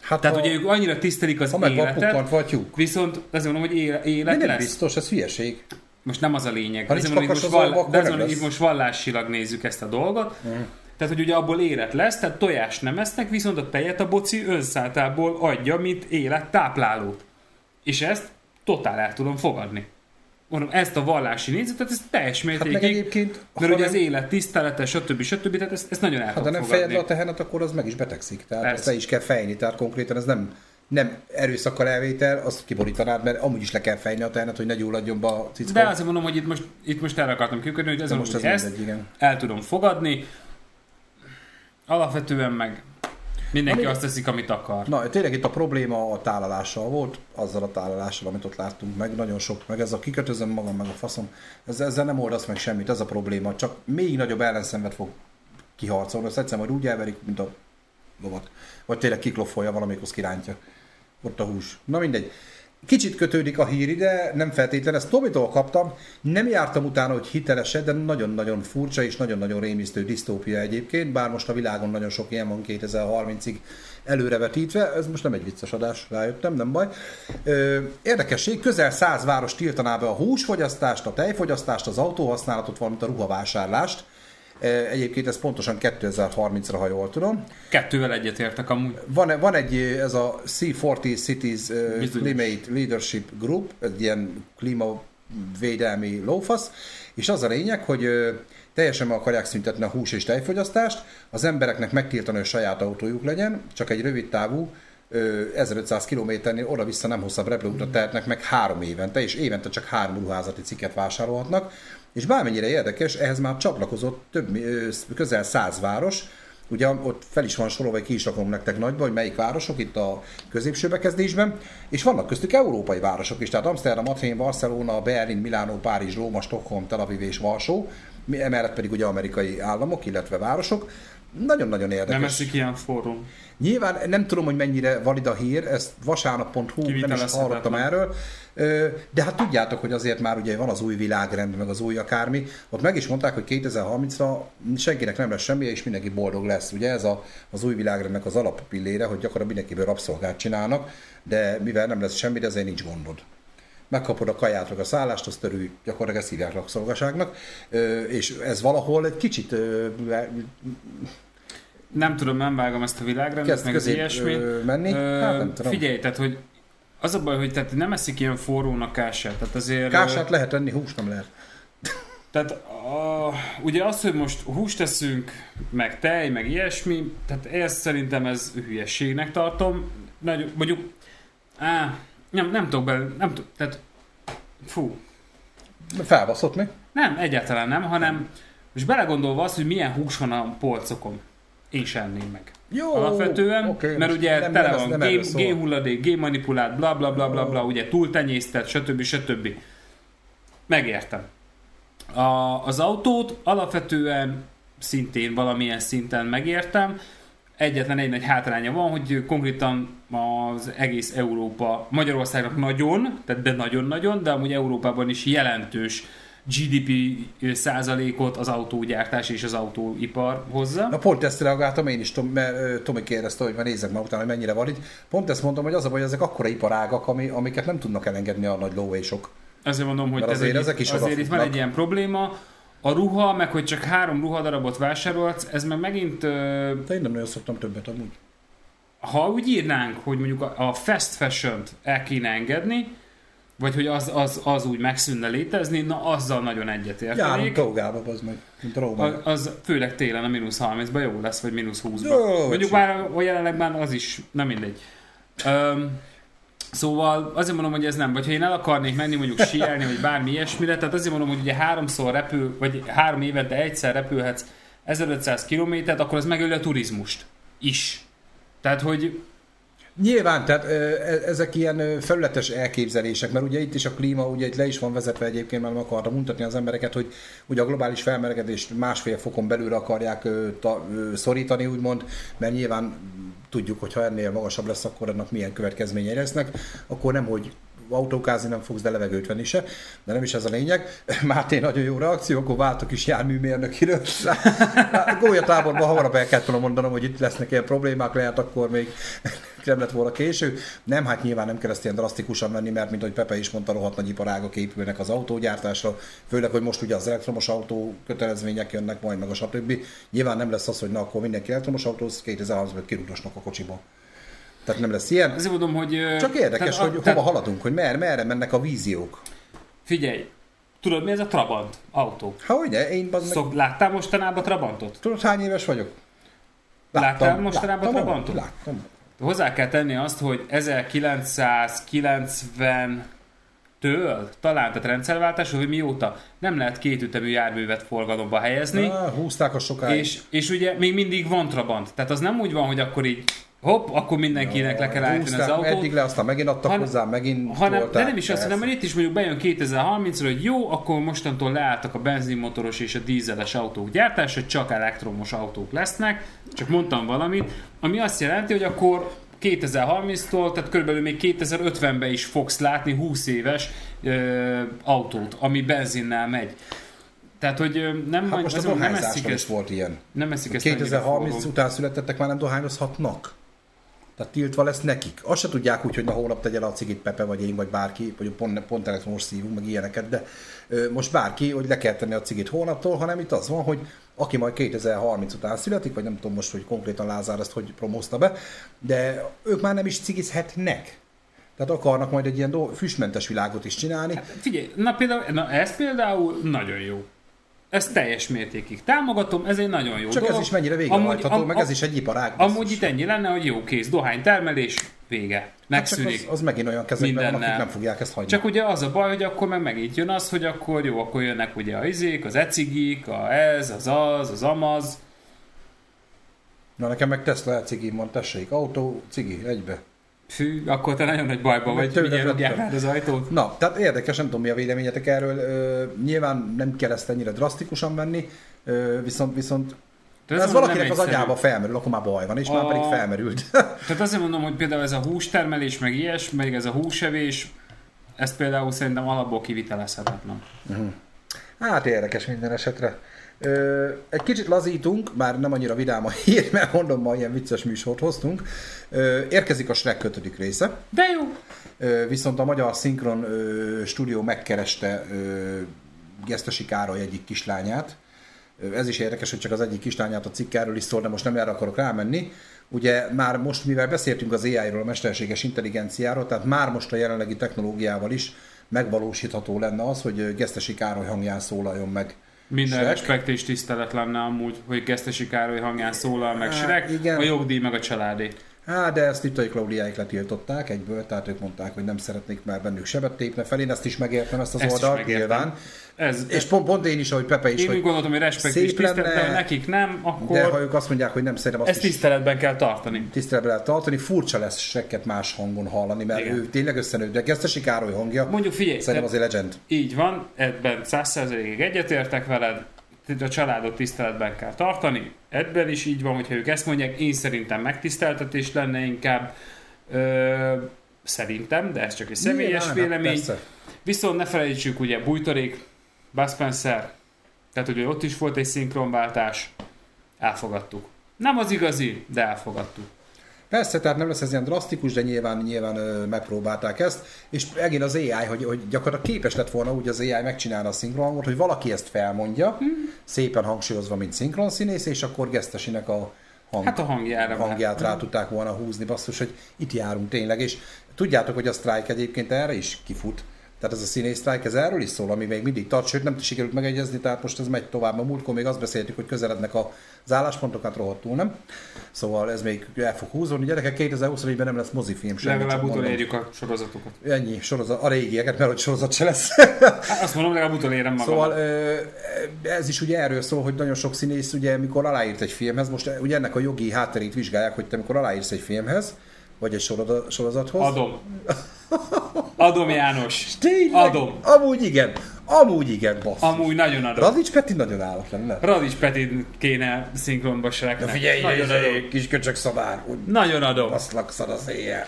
Hát Tehát ha, ugye ők annyira tisztelik az ha életet, tyúk. viszont azért mondom, hogy éle- De élet nem lesz. biztos, ez hülyeség. Most nem az a lényeg. Ha Azért mondom, hogy most, vall- de azért mondom, most vallásilag nézzük ezt a dolgot. Mm. Tehát, hogy ugye abból élet lesz, tehát tojást nem esznek, viszont a tejet a boci önszálltából adja, mint élet táplálót. És ezt totál el tudom fogadni. Mondom, ezt a vallási nézetet, ez teljes Hát mértékig, egyébként, mert ugye az nem- élet tisztelete, stb. stb. Tehát ezt, ezt nagyon el Ha de nem fejed le a tehenet, akkor az meg is betegszik. Tehát Persze. ezt le is kell fejni. Tehát konkrétan ez nem, nem erőszakkal elvétel, azt kiborítanád, mert amúgy is le kell fejni a tehenet, hogy ne gyulladjon be a cickó. De azért mondom, hogy itt most, itt most erre akartam kiukodni, hogy ez most ez ezt mindegy, igen. el tudom fogadni. Alapvetően meg mindenki Ami- azt teszik, amit akar. Na, tényleg itt a probléma a tálalással volt, azzal a tálalással, amit ott láttunk, meg nagyon sok, meg ez a kikötözöm magam, meg a faszom, ezzel, ezzel nem oldasz meg semmit, ez a probléma, csak még nagyobb ellenszenvet fog kiharcolni, azt egyszerűen majd úgy elverik, mint a lovat. Vagy tényleg kikloffolja valamikhoz kirántja. Ott a hús. Na mindegy. Kicsit kötődik a hír ide, nem feltétlen, ezt Tomitól kaptam, nem jártam utána, hogy hitelese, de nagyon-nagyon furcsa és nagyon-nagyon rémisztő disztópia egyébként, bár most a világon nagyon sok ilyen van 2030-ig előrevetítve, ez most nem egy vicces adás, rájöttem, nem baj. Ö, érdekesség, közel száz város tiltaná be a húsfogyasztást, a tejfogyasztást, az autóhasználatot, valamint a ruhavásárlást. Egyébként ez pontosan 2030-ra, ha jól tudom. Kettővel egyetértek amúgy. Van, van egy, ez a C40 Cities Bizonyos. Climate Leadership Group, egy ilyen klímavédelmi lófasz, és az a lényeg, hogy teljesen meg akarják szüntetni a hús és tejfogyasztást, az embereknek megtiltani, hogy saját autójuk legyen, csak egy rövid távú, ö, 1500 kilométernél oda-vissza nem hosszabb repülőutat tehetnek meg három évente, és évente csak három ruházati cikket vásárolhatnak, és bármennyire érdekes, ehhez már csatlakozott több, közel száz város, Ugye ott fel is van sorolva, vagy ki is rakom nektek nagyba, hogy melyik városok itt a középső bekezdésben, és vannak köztük európai városok is, tehát Amsterdam, Athén, Barcelona, Berlin, Milánó, Párizs, Róma, Stockholm, Tel Aviv és Varsó, emellett pedig ugye amerikai államok, illetve városok. Nagyon-nagyon érdekes. Nem eszik ilyen forró. Nyilván nem tudom, hogy mennyire valid a hír, ezt vasárnap.hu, nem is hallottam erről, de hát tudjátok, hogy azért már ugye van az új világrend, meg az új akármi, ott meg is mondták, hogy 2030-ra senkinek nem lesz semmi, és mindenki boldog lesz. Ugye ez a, az új világrendnek az alappillére, hogy gyakorlatilag mindenkiből rabszolgát csinálnak, de mivel nem lesz semmi, de ezért nincs gondod megkapod a kaját, meg a szállást, azt örülj, gyakorlatilag ezt hívják rabszolgaságnak, és ez valahol egy kicsit Nem tudom, nem vágom ezt a világrendet, kezd meg az közép ilyesmi. ö, menni. Hát nem tudom. Figyelj, tehát, hogy az a baj, hogy tehát nem eszik ilyen forrónak kását. Tehát azért... Kását lehet enni, húst nem lehet. Tehát a, ugye az, hogy most húst teszünk, meg tej, meg ilyesmi, tehát ezt szerintem ez hülyességnek tartom. Nagy, mondjuk, á, nem, nem tudok bele, nem tudok, tehát fú, Felbaszott mi? nem, egyáltalán nem, hanem most belegondolva az, hogy milyen hús van a polcokon, én sem enném meg. Jó, Alapvetően, oké, mert ugye nem- tele nem van nem gén, erről szól. génhulladék, génmanipulált, bla bla bla bla, bla ugye túltenyésztett, stb. stb. Megértem. A, az autót alapvetően szintén valamilyen szinten megértem. Egyetlen egy nagy hátránya van, hogy konkrétan az egész Európa, Magyarországnak nagyon, tehát de nagyon-nagyon, de amúgy Európában is jelentős GDP százalékot az autógyártás és az autóipar hozza. Na pont ezt reagáltam én is, Tom, mert ö, Tomi kérdezte, hogy már nézzek már utána, hogy mennyire valid. Pont ezt mondom, hogy az a baj, hogy ezek akkora iparágak, ami, amiket nem tudnak elengedni a nagy lóvésok. Azért mondom, hogy ez azért egy, ezek is azért itt van egy ilyen probléma. A ruha, meg hogy csak három ruhadarabot vásárolsz, ez meg megint, ö, De én nem nagyon szoktam többet amúgy. ha úgy írnánk, hogy mondjuk a a fast fashion-t el kéne engedni, vagy hogy az, az, az úgy megszűnne létezni, na azzal nagyon Járunk egyetértenék. Tógába, az meg, mint a Az főleg télen a mínusz 30-ban jó lesz, vagy mínusz 20-ban. Jó, Mondjuk már a jelenleg már az is, nem mindegy. Um, szóval azért mondom, hogy ez nem, vagy ha én el akarnék menni mondjuk síelni, vagy bármi ilyesmire, tehát azért mondom, hogy ugye háromszor repül, vagy három évente egyszer repülhetsz 1500 kilométert, akkor ez megöli a turizmust is. Tehát, hogy Nyilván, tehát e- ezek ilyen felületes elképzelések, mert ugye itt is a klíma, ugye itt le is van vezetve egyébként, mert akartam mutatni az embereket, hogy ugye a globális felmelegedést másfél fokon belülre akarják ta, szorítani, úgymond, mert nyilván tudjuk, hogy ha ennél magasabb lesz, akkor annak milyen következményei lesznek, akkor nem, hogy autókázni nem fogsz, de levegőt venni se, de nem is ez a lényeg. Máté nagyon jó reakció, akkor váltok is járműmérnökiről. Gólyatáborban hamarabb el kellett volna mondanom, hogy itt lesznek ilyen problémák, lehet akkor még nem lett volna késő. Nem, hát nyilván nem kell ezt ilyen drasztikusan venni, mert mint ahogy Pepe is mondta, rohadt nagy iparágak épülnek az autógyártásra, főleg, hogy most ugye az elektromos autó kötelezmények jönnek majd, meg a stb. Nyilván nem lesz az, hogy na akkor mindenki elektromos autóz, 2030-ban kirúgdosnak a kocsiba. Tehát nem lesz ilyen. azért mondom, hogy... Csak érdekes, tehát hogy tehát- hova haladunk, hogy merre, merre mennek a víziók. Figyelj, Tudod, mi ez a Trabant autó? Ha ugye, én bazd meg... Szok, láttál mostanában Trabantot? Tudod, hány éves vagyok? Láttál mostanában láttam, Trabantot? Láttam. Hozzá kell tenni azt, hogy 1990-től, talán, tehát rendszerváltás, hogy mióta nem lehet kétütemű járművet forgalomba helyezni, Ah, húzták a sokáig. és, és ugye még mindig van Trabant. Tehát az nem úgy van, hogy akkor így hopp, akkor mindenkinek le kell állítani az autót. Eddig le, aztán megint adtak Han- hozzá, megint hanem, de nem is azt, hanem itt is mondjuk bejön 2030-ra, hogy jó, akkor mostantól leálltak a benzinmotoros és a dízeles autók gyártása, csak elektromos autók lesznek, csak mondtam valamit, ami azt jelenti, hogy akkor 2030-tól, tehát körülbelül még 2050-ben is fogsz látni 20 éves ö, autót, ami benzinnel megy. Tehát, hogy nem, Hát most a nem eszik is ezt, volt ilyen. nem eszik ezt annyira 2030 forró. után születettek már nem dohányozhatnak. Tehát tiltva lesz nekik. Azt se tudják úgy, hogy na holnap tegye le a cigit Pepe, vagy én, vagy bárki, vagy pont, pont elektromos szívunk, meg ilyeneket, de ö, most bárki, hogy le kell tenni a cigit holnaptól, hanem itt az van, hogy aki majd 2030 után születik, vagy nem tudom most, hogy konkrétan Lázár ezt hogy promózta be, de ők már nem is cigizhetnek. Tehát akarnak majd egy ilyen do- füstmentes világot is csinálni. Hát figyelj, na például, na ez például nagyon jó. Ez teljes mértékig támogatom, ez egy nagyon jó Csak dolog. ez is mennyire végrehajtható, am- meg ez is egy iparág. Amúgy itt ennyi lenne, hogy jó kész, dohánytermelés, vége. Hát Megszűnik. az, az megint olyan kezekben van, akik nem fogják ezt hagyni. Csak ugye az a baj, hogy akkor meg megint jön az, hogy akkor jó, akkor jönnek ugye a izék, az ecigik, a ez, az az, az amaz. Na nekem meg Tesla cigi van, tessék, autó, cigi, egybe. Fű, akkor te nagyon nagy bajban vagy, mindjárt rúgják rád az ajtót. Na, tehát érdekes, nem tudom mi a véleményetek erről. Ö, nyilván nem kell ezt ennyire drasztikusan venni, ö, viszont, viszont De ez, ez valakinek az agyába felmerül, akkor már baj van, és már A- pedig felmerült. Tehát azért mondom, hogy például ez a hústermelés, meg ilyes, meg ez a húsevés, ez például szerintem alapból kivitelezhetetlen. hát érdekes minden esetre. Egy kicsit lazítunk, már nem annyira vidám a hír, mert mondom, ma ilyen vicces műsort hoztunk. Érkezik a Shrek 5. része. De jó! Viszont a Magyar Szinkron stúdió megkereste Gesztesi Károly egyik kislányát. Ez is érdekes, hogy csak az egyik kislányát a cikk erről is szól, de most nem erre akarok rámenni. Ugye már most, mivel beszéltünk az AI-ról, a mesterséges intelligenciáról, tehát már most a jelenlegi technológiával is megvalósítható lenne az, hogy Gesztesi Károly hangján szólaljon meg Minden Shrek. respekt és tisztelet lenne amúgy, hogy Gesztesi Károly hangján szólal meg Shrek, igen. a jogdíj meg a családé. Hát, de ezt itt a Klaudiáik letiltották egyből, tehát ők mondták, hogy nem szeretnék már bennük sebet tépne fel. Én ezt is megértem, ezt az Ezt is oldalt, nyilván. Ez, És pont, pont én is, ahogy Pepe is, én úgy gondoltam, hogy respekt de nekik nem, akkor De ha ők azt mondják, hogy nem szerintem azt ezt is tiszteletben kell tartani. tiszteletbe lehet tartani, furcsa lesz Shreket más hangon hallani, mert Igen. ő tényleg összenőtt, de Gesztesi Károly hangja, Mondjuk figyelj, szerintem te- azért legend. így van, ebben 100%-ig egyetértek veled, a családot tiszteletben kell tartani, ebben is így van, hogyha ők ezt mondják, én szerintem megtiszteltetés lenne inkább, ö, szerintem, de ez csak egy személyes Nyilván, vélemény. persze. Viszont ne felejtsük, ugye Bújtorék, Bud Spencer, tehát ugye ott is volt egy szinkronváltás, elfogadtuk. Nem az igazi, de elfogadtuk. Persze, tehát nem lesz ez ilyen drasztikus, de nyilván, nyilván ö, megpróbálták ezt, és megint az AI, hogy, hogy gyakorlatilag képes lett volna úgy az AI megcsinálni a szinkronhangot, hogy valaki ezt felmondja, Hmm. szépen hangsúlyozva, mint szinkronszínész, és akkor Gesztesinek a hang, Hát a hangjára már. hangját rá tudták volna húzni, basszus, hogy itt járunk tényleg, és tudjátok, hogy a sztrájk egyébként erre is kifut. Tehát ez a színész sztrájk, ez erről is szól, ami még mindig tart, sőt nem sikerült megegyezni, tehát most ez megy tovább. A múltkor még azt beszéltük, hogy közelednek az álláspontokat rohadtul, nem? Szóval ez még el fog húzódni. Gyerekek, 2024-ben nem lesz mozifilm sem. Legalább utolérjük a sorozatokat. Ennyi, sorozat, a régieket, mert hogy sorozat se lesz. Hát azt mondom, legalább utolérem magam. Szóval ez is ugye erről szól, hogy nagyon sok színész, ugye, mikor aláírt egy filmhez, most ugye ennek a jogi hátterét vizsgálják, hogy te mikor aláírsz egy filmhez, vagy egy sorozat- sorozathoz. Adom. Adom János. Tényleg? Adom. Amúgy igen. Amúgy igen, basszus. Amúgy nagyon adom. Radics Peti nagyon állat lenne. Radics Petit kéne szinkronba Shreknek. nagyon adom. kis köcsök szabár, úgy Nagyon adom. baszlak szar az éjjel.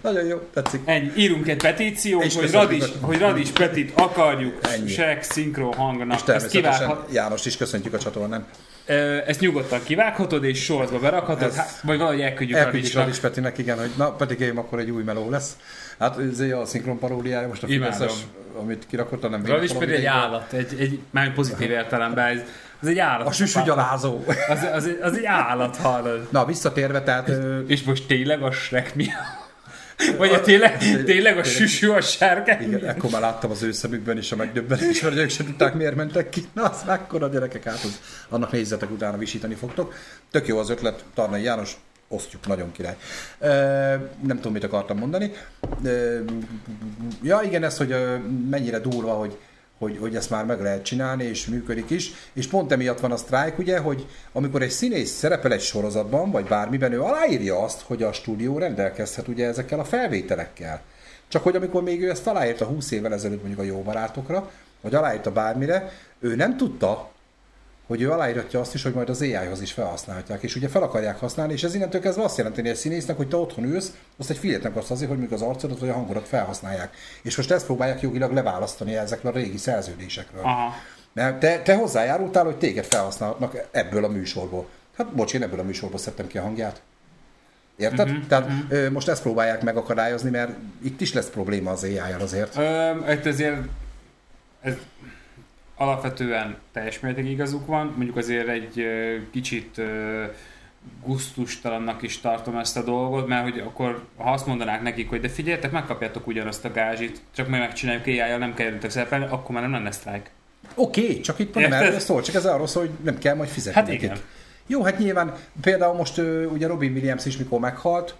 Nagyon jó, tetszik. Ennyi. Írunk egy petíciót, És hogy Radics, a- hogy Radics Petit akarjuk Ennyi. Shrek szinkron hangnak. És természetesen kivághat, Jánost is köszöntjük a csatornán. Ezt nyugodtan kivághatod, és sorozba berakhatod, Ez- hát, vagy valahogy elküldjük Elküldjük. Radics Petinek, igen, hogy na, Petikém, akkor egy új meló lesz. Hát ez a szinkron paródiája, most a. Fideszes, amit kirakott, nem Radics Petit egy állat, egy, egy, már pozitív értelemben, ez, ez egy állat. A süsügyalázó. Az, az, az egy állat, hallod. Na, visszatérve, tehát ö, És most tényleg a Shrek mi? Vagy a tényleg, tényleg a süsű a sárkány? Igen, ekkor már láttam az ő szemükben is a megdöbbenés, hogy ők sem tudták, miért mentek ki. Na, az mekkora gyerekek, hát az, annak nézzetek utána visítani fogtok. Tök jó az ötlet, Tarnai János, osztjuk, nagyon király. E, nem tudom, mit akartam mondani. E, ja, igen, ez, hogy mennyire durva, hogy hogy, hogy ezt már meg lehet csinálni, és működik is. És pont emiatt van a sztrájk, ugye, hogy amikor egy színész szerepel egy sorozatban, vagy bármiben, ő aláírja azt, hogy a stúdió rendelkezhet ugye ezekkel a felvételekkel. Csak hogy amikor még ő ezt aláírta 20 évvel ezelőtt mondjuk a jó barátokra, vagy aláírta bármire, ő nem tudta, hogy ő aláíratja azt is, hogy majd az AI-hoz is felhasználhatják, és ugye fel akarják használni, és ez innentől kezdve azt jelenti egy színésznek, hogy te otthon ülsz, azt egy figyelmet kapsz azért, hogy még az arcodat vagy a hangodat felhasználják. És most ezt próbálják jogilag leválasztani ezekről a régi szerződésekről. Aha. Mert te, te hozzájárultál, hogy téged felhasználhatnak ebből a műsorból. Hát bocs, én ebből a műsorból szedtem ki a hangját. Érted? Uh-huh, Tehát uh-huh. most ezt próbálják megakadályozni, mert itt is lesz probléma az ai azért. Ö, ezért ez alapvetően teljes mértékig igazuk van, mondjuk azért egy kicsit gusztustalannak is tartom ezt a dolgot, mert hogy akkor ha azt mondanák nekik, hogy de figyeljetek, megkapjátok ugyanazt a gázsit, csak majd megcsináljuk ai nem kell jöttek szerepelni, akkor már nem lenne sztrájk. Oké, okay, csak itt nem erről szól, csak ez arról szól, hogy nem kell majd fizetni hát nekik. Igen. Jó, hát nyilván például most ugye Robin Williams is mikor meghalt,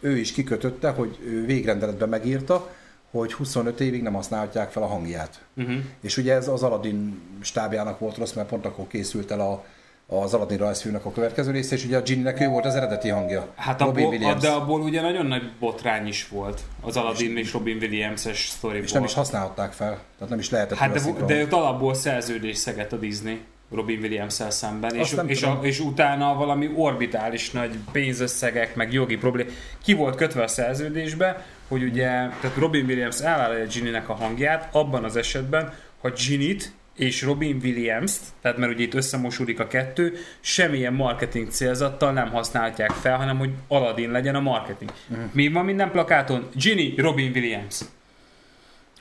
ő is kikötötte, hogy végrendeletben megírta, hogy 25 évig nem használhatják fel a hangját. Uh-huh. És ugye ez az Aladdin stábjának volt rossz, mert pont akkor készült el a, az Aladdin rajzfilmnek a következő része, és ugye a Ginnynek ő volt az eredeti hangja. Hát Robin abból, Williams. de abból ugye nagyon nagy botrány is volt az Aladdin és, és Robin Williams-es sztoriból. És nem is használhatták fel, tehát nem is lehetett Hát de, de őt alapból szerződés szegett a Disney. Robin williams szemben, és, és, a, és utána valami orbitális nagy pénzösszegek, meg jogi problém. Ki volt kötve a szerződésbe, hogy ugye, tehát Robin Williams elvállalja Ginny-nek a hangját abban az esetben, ha Ginny-t és Robin Williams-t, tehát mert ugye itt összemosódik a kettő, semmilyen marketing célzattal nem használhatják fel, hanem hogy Aladdin legyen a marketing. Uh-huh. Mi van minden plakáton? Ginny, Robin Williams.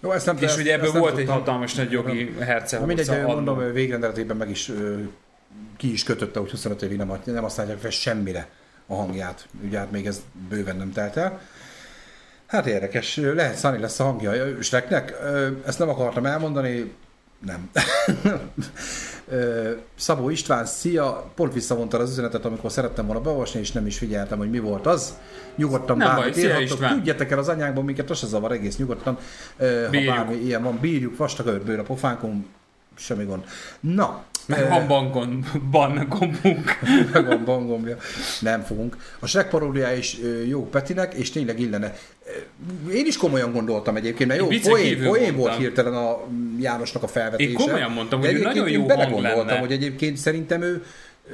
Jó, ezt nem, és ezt, ugye ebből volt egy hatalmas nagy jogi herce. Mindegy, mondom, végrendeletében meg is ki is kötötte, hogy 25 évig nem, nem használják fel semmire a hangját. Ugye hát még ez bőven nem telt el. Hát érdekes, lehet Sunny lesz a hangja Shreknek. Ezt nem akartam elmondani, nem. Szabó István, szia! Pont visszavonta az üzenetet, amikor szerettem volna beolvasni, és nem is figyeltem, hogy mi volt az. Nyugodtan nem bármit baj, írhatok. Küldjetek el az anyákban, minket az zavar egész nyugodtan. Ha bármi ilyen van, bírjuk, vastag a a pofánkon, semmi gond. Na, meg van bangon, ban gombunk. Meg van bangombja. Nem fogunk. A Shrek paródiája is jó Petinek, és tényleg illene. Én is komolyan gondoltam egyébként, mert jó, poén, poén volt hirtelen a Jánosnak a felvetése. Én komolyan mondtam, hogy nagyon jó hang lenne. hogy egyébként szerintem ő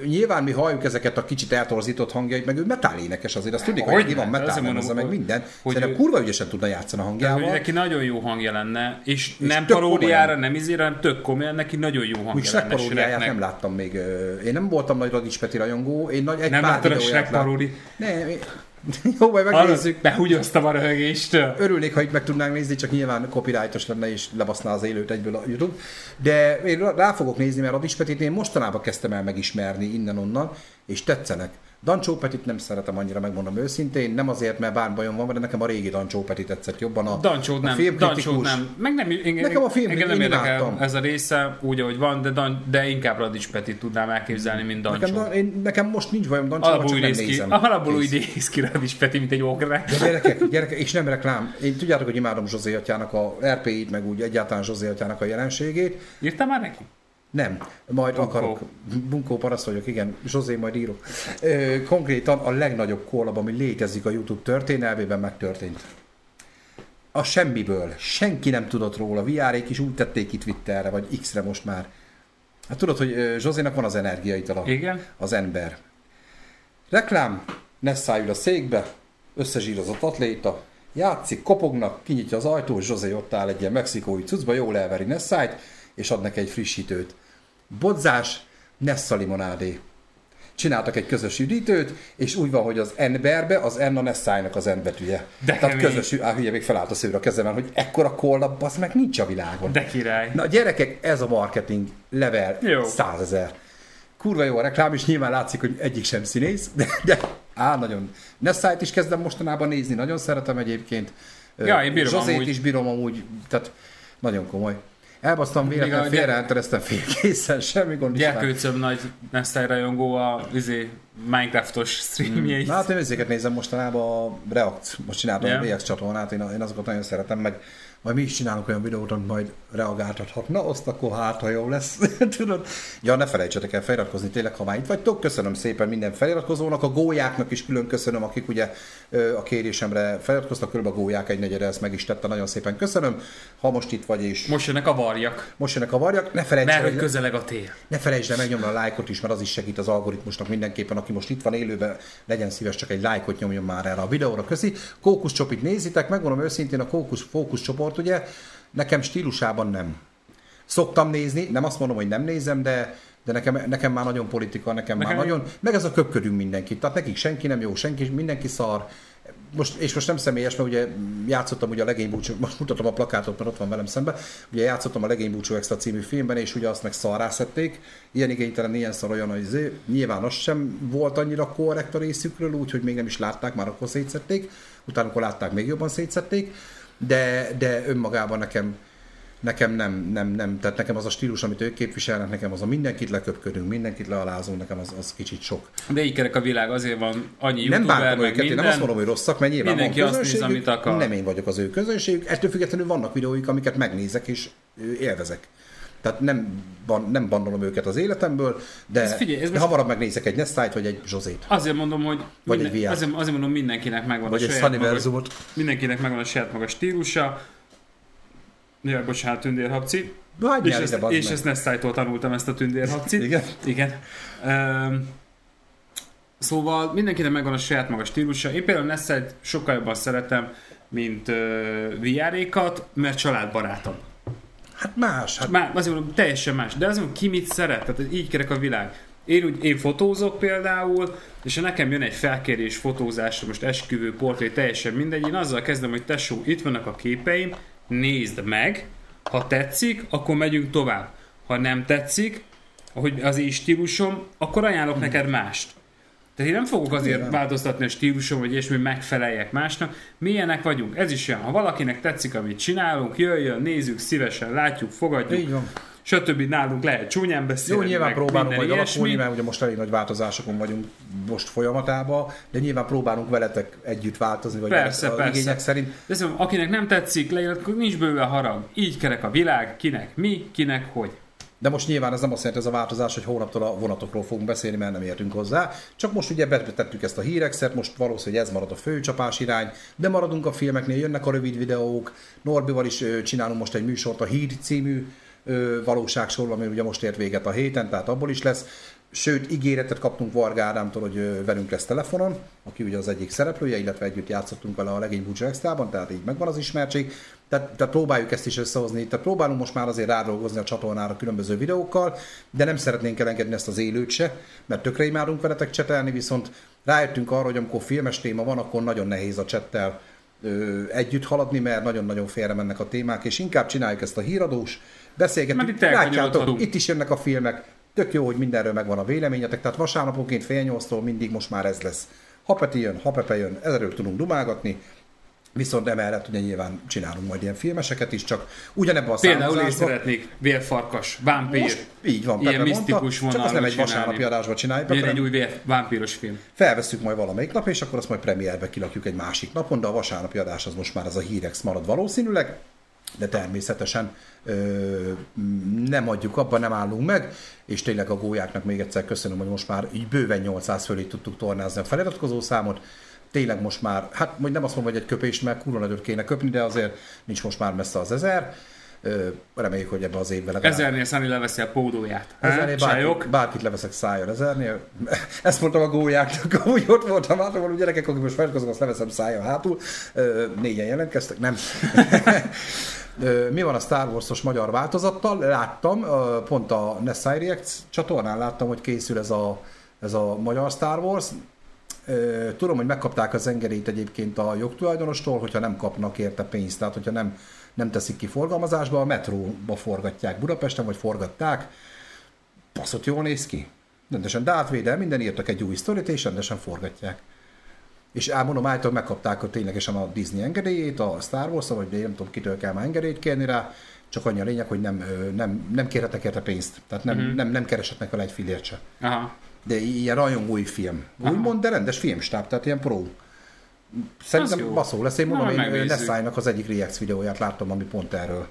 Nyilván mi halljuk ezeket a kicsit eltorzított hangjait, meg ő metál énekes azért, azt tudni, hogy, hogy van metál, mondom, meg minden. Hogy Szerintem ő, kurva ügyesen tudna játszani a hangjával. hogy neki nagyon jó hangja lenne, és, és nem paródiára, nem izére, hanem tök komolyan, neki nagyon jó hangja Úgy lenne. paródiáját nem láttam még. Én nem voltam nagy Radics Peti rajongó, én nagy, egy nem pár a Shrek paródi? Nem, Jó, majd megnézzük. Behúgyoztam a röhögéstől. Örülnék, ha itt meg tudnánk nézni, csak nyilván copyrightos lenne és lebaszná az élőt egyből a YouTube. De én rá fogok nézni, mert a Petit én mostanában kezdtem el megismerni innen-onnan, és tetszenek. Dancsó Petit nem szeretem annyira, megmondom őszintén, nem azért, mert bár bajom van, de nekem a régi Dancsó Petit tetszett jobban. A, Dancsó nem, a nem. Meg nem, én, nekem a film, engem nem érdekel ez a része, úgy, ahogy van, de, Dan, de inkább Radics Petit tudnám elképzelni, mint Dancsó. Nekem, én, nekem most nincs bajom Dancsó, csak nem nézem. Alapból úgy néz ki Radics Petit, mint egy ogre. De gyerekek, gyerekek, és nem reklám. Én tudjátok, hogy imádom Zsozé atyának a RP-it, meg úgy egyáltalán Zsozé atyának a jelenségét. Írtam már neki? Nem, majd Bunkó. akarok. Bunkó paraszt vagyok, igen. Zsozé majd írok. Konkrétan a legnagyobb kollab, ami létezik a YouTube történelmében, megtörtént. A semmiből. Senki nem tudott róla. VR-ék is úgy tették itt Twitterre, vagy X-re most már. Hát tudod, hogy Zsozénak van az energiaitala. Igen. Az ember. Reklám, Nessa ül a székbe, összezsírozott atléta, játszik, kopognak, kinyitja az ajtó, Zsozé ott áll egy ilyen mexikói cuccba, jól elveri Nessájt, és ad neki egy frissítőt. Bodzás, Nessa limonádé. Csináltak egy közös üdítőt, és úgy van, hogy az N-berbe az N a Nessájnak az N betűje. De Tehát közös, á, hülye, még felállt a szőre a kezemben, hogy ekkora kollap, az meg nincs a világon. De király. Na gyerekek, ez a marketing level százezer. Kurva jó a reklám, és nyilván látszik, hogy egyik sem színész, de, de Á, nagyon. Nessájt is kezdem mostanában nézni, nagyon szeretem egyébként. Ja, én bírom Zsozét amúgy. is bírom amúgy, tehát nagyon komoly. Elbasztam véletlenül, félreeltereztem félkészen, semmi gond. Gyerkőcöm nagy Nesztály rajongó a izé, Minecraftos streamjeit. Na hát én ezeket nézem mostanában a React, most csináltam Yeah. a React csatornát, én, én azokat nagyon szeretem, meg majd mi is csinálunk olyan videót, amit majd reagáltathat. Na, azt akkor hát, ha jó lesz. Tudod? Ja, ne felejtsetek el feliratkozni, tényleg, ha már itt vagytok. Köszönöm szépen minden feliratkozónak, a gólyáknak is külön köszönöm, akik ugye a kérésemre feliratkoztak, körülbelül a gólyák egy negyede ezt meg is tette, nagyon szépen köszönöm. Ha most itt vagy és Most jönnek a varjak, most jönnek a varjak, ne felejts mert hogy közeleg a tél. ne felejtsd el megnyomni a lájkot is, mert az is segít az algoritmusnak mindenképpen, aki most itt van élőben, legyen szíves, csak egy lájkot nyomjon már erre a videóra. Köszi. Kókusz csopit nézitek, megmondom őszintén, a Kókusz fókusz csoport, ugye, nekem stílusában nem. Szoktam nézni, nem azt mondom, hogy nem nézem, de de nekem, nekem már nagyon politika, nekem, nekem már nagyon, meg ez a köpködünk mindenkit, tehát nekik senki nem jó, senki, mindenki szar, most, és most nem személyes, mert ugye játszottam ugye a Legénybúcsú, most mutatom a plakátot, mert ott van velem szembe, ugye játszottam a Legénybúcsú Extra című filmben, és ugye azt meg szarrá szedték, ilyen igénytelen, ilyen szar olyan, hogy izé, nyilván az sem volt annyira korrekt a részükről, úgyhogy még nem is látták, már akkor szétszették, utána, amikor látták, még jobban szétszették, de, de önmagában nekem, nekem nem, nem, nem, tehát nekem az a stílus, amit ők képviselnek, nekem az a mindenkit leköpködünk, mindenkit lealázunk, nekem az, az kicsit sok. De így kerek a világ, azért van annyi Nem meg őket, én minden. nem azt mondom, hogy rosszak, mert nyilván Mindenki van azt néz, amit akar. nem én vagyok az ő közönségük, ettől függetlenül vannak videóik, amiket megnézek és élvezek. Tehát nem, ban, nem bandolom őket az életemből, de, Ez figyelj, ez de hamarabb megnézek egy Nestájt vagy egy Zsozét. Azért mondom, hogy Vagy minden, egy VR. azért, azért mondom, mindenkinek megvan Vagy a saját maga, mindenkinek megvan a saját maga stílusa. Jaj, bocsánat, tündérhabci. Hagyjál És, ezt, és meg. ezt Nestájtól tanultam ezt a tündérhabcit. Igen? Igen. Um, szóval mindenkinek megvan a saját maga stílusa. Én például Nestájt sokkal jobban szeretem, mint uh, VR-ékat, mert családbarátabb. Hát más, hát Már, azért mondom, teljesen más. De azért mondom, ki mit szeret, tehát így kerek a világ. Én, úgy, én fotózok például, és ha nekem jön egy felkérés fotózásra, most esküvő, portré, teljesen mindegy, én azzal kezdem, hogy tesó, itt vannak a képeim, nézd meg, ha tetszik, akkor megyünk tovább. Ha nem tetszik, hogy az én stílusom, akkor ajánlok neked mást. Tehát én nem fogok azért Nyilván. változtatni a stílusom, hogy ilyesmi, hogy megfeleljek másnak. Milyenek vagyunk? Ez is olyan. Ha valakinek tetszik, amit csinálunk, jöjjön, nézzük, szívesen látjuk, fogadjuk így van. stb. nálunk lehet csúnyán Jó, beszélni, nyilván meg próbálunk majd ilyesmi. alakulni, mert ugye most elég nagy változásokon vagyunk most folyamatában, de nyilván próbálunk veletek együtt változni, vagy Persze, persze. igények szerint. De szóval, akinek nem tetszik, leirat, nincs bőve harag. Így kerek a világ, kinek mi, kinek hogy. De most nyilván ez nem azt jelenti ez a változás, hogy hónaptól a vonatokról fogunk beszélni, mert nem értünk hozzá. Csak most ugye betettük ezt a hírexet, most valószínűleg ez marad a főcsapás irány, de maradunk a filmeknél, jönnek a rövid videók. Norbival is csinálunk most egy műsort, a Hír című ö, valóságsor, ami ugye most ért véget a héten, tehát abból is lesz. Sőt, ígéretet kaptunk Varga Ádámtól, hogy velünk lesz telefonon, aki ugye az egyik szereplője, illetve együtt játszottunk vele a Legény Extrában, tehát így megvan az ismertség. Tehát, tehát próbáljuk ezt is összehozni, tehát próbálunk most már azért rádolgozni a csatornára különböző videókkal, de nem szeretnénk elengedni ezt az élőt se, mert tökre imádunk veletek csetelni, viszont rájöttünk arra, hogy amikor filmes téma van, akkor nagyon nehéz a csettel ö, együtt haladni, mert nagyon-nagyon félre mennek a témák, és inkább csináljuk ezt a híradós, beszélgetünk, itt elkanyarodhatunk. itt is jönnek a filmek, tök jó, hogy mindenről megvan a véleményetek, tehát vasárnaponként fél nyolctól mindig most már ez lesz. Ha Peti jön, ha Pepe jön, ezerről tudunk dumálgatni, viszont emellett ugye nyilván csinálunk majd ilyen filmeseket is, csak ugyanebben a Például én szeretnék vérfarkas, vámpír, Most így van, ilyen Pepe mondta, misztikus csak azt nem egy csinálni. vasárnapi adásba csináljuk, Pepe, egy új vér, vámpíros film. felveszünk majd valamelyik nap, és akkor azt majd premierbe kilakjuk egy másik napon, de a vasárnapi adás az most már az a hírex marad valószínűleg, de természetesen ö, nem adjuk abba, nem állunk meg, és tényleg a gólyáknak még egyszer köszönöm, hogy most már így bőven 800 fölé tudtuk tornázni a feliratkozó számot, tényleg most már, hát nem azt mondom, hogy egy köpést, mert kurva nagyot kéne köpni, de azért nincs most már messze az ezer. Reméljük, hogy ebbe az évben legalább Ezernél Sunny leveszi a pódóját. Ezernél bárkit, bárkit leveszek szájjal ezernél. Ezt mondtam a gólyáknak, úgy ott voltam hátul, hogy gyerekek, akik most feliratkoznak, azt leveszem szájjal hátul. Négyen jelentkeztek, nem. Mi van a Star Wars-os magyar változattal? Láttam, pont a Nessai React csatornán láttam, hogy készül ez a, ez a magyar Star Wars. Tudom, hogy megkapták az engedélyt egyébként a jogtulajdonostól, hogyha nem kapnak érte pénzt, tehát hogyha nem, nem teszik ki forgalmazásba, a metróba forgatják Budapesten, vagy forgatták. Passzott jól néz ki. Rendesen Darth Vader, minden írtak egy új sztorit, és rendesen forgatják. és elmondom, állítólag megkapták a ténylegesen a Disney engedélyét, a Star wars vagy nem tudom, kitől kell már engedélyt kérni rá, csak annyi a lényeg, hogy nem, nem, nem kérhetek érte pénzt. Tehát nem, uh-huh. nem, nem keresetnek vele egy fillért se. Aha. De ilyen rajongói film. Úgymond, de rendes filmstáb, tehát ilyen pro. Szerintem baszó lesz. Én mondom, Na, én az egyik React videóját láttam, ami pont erről.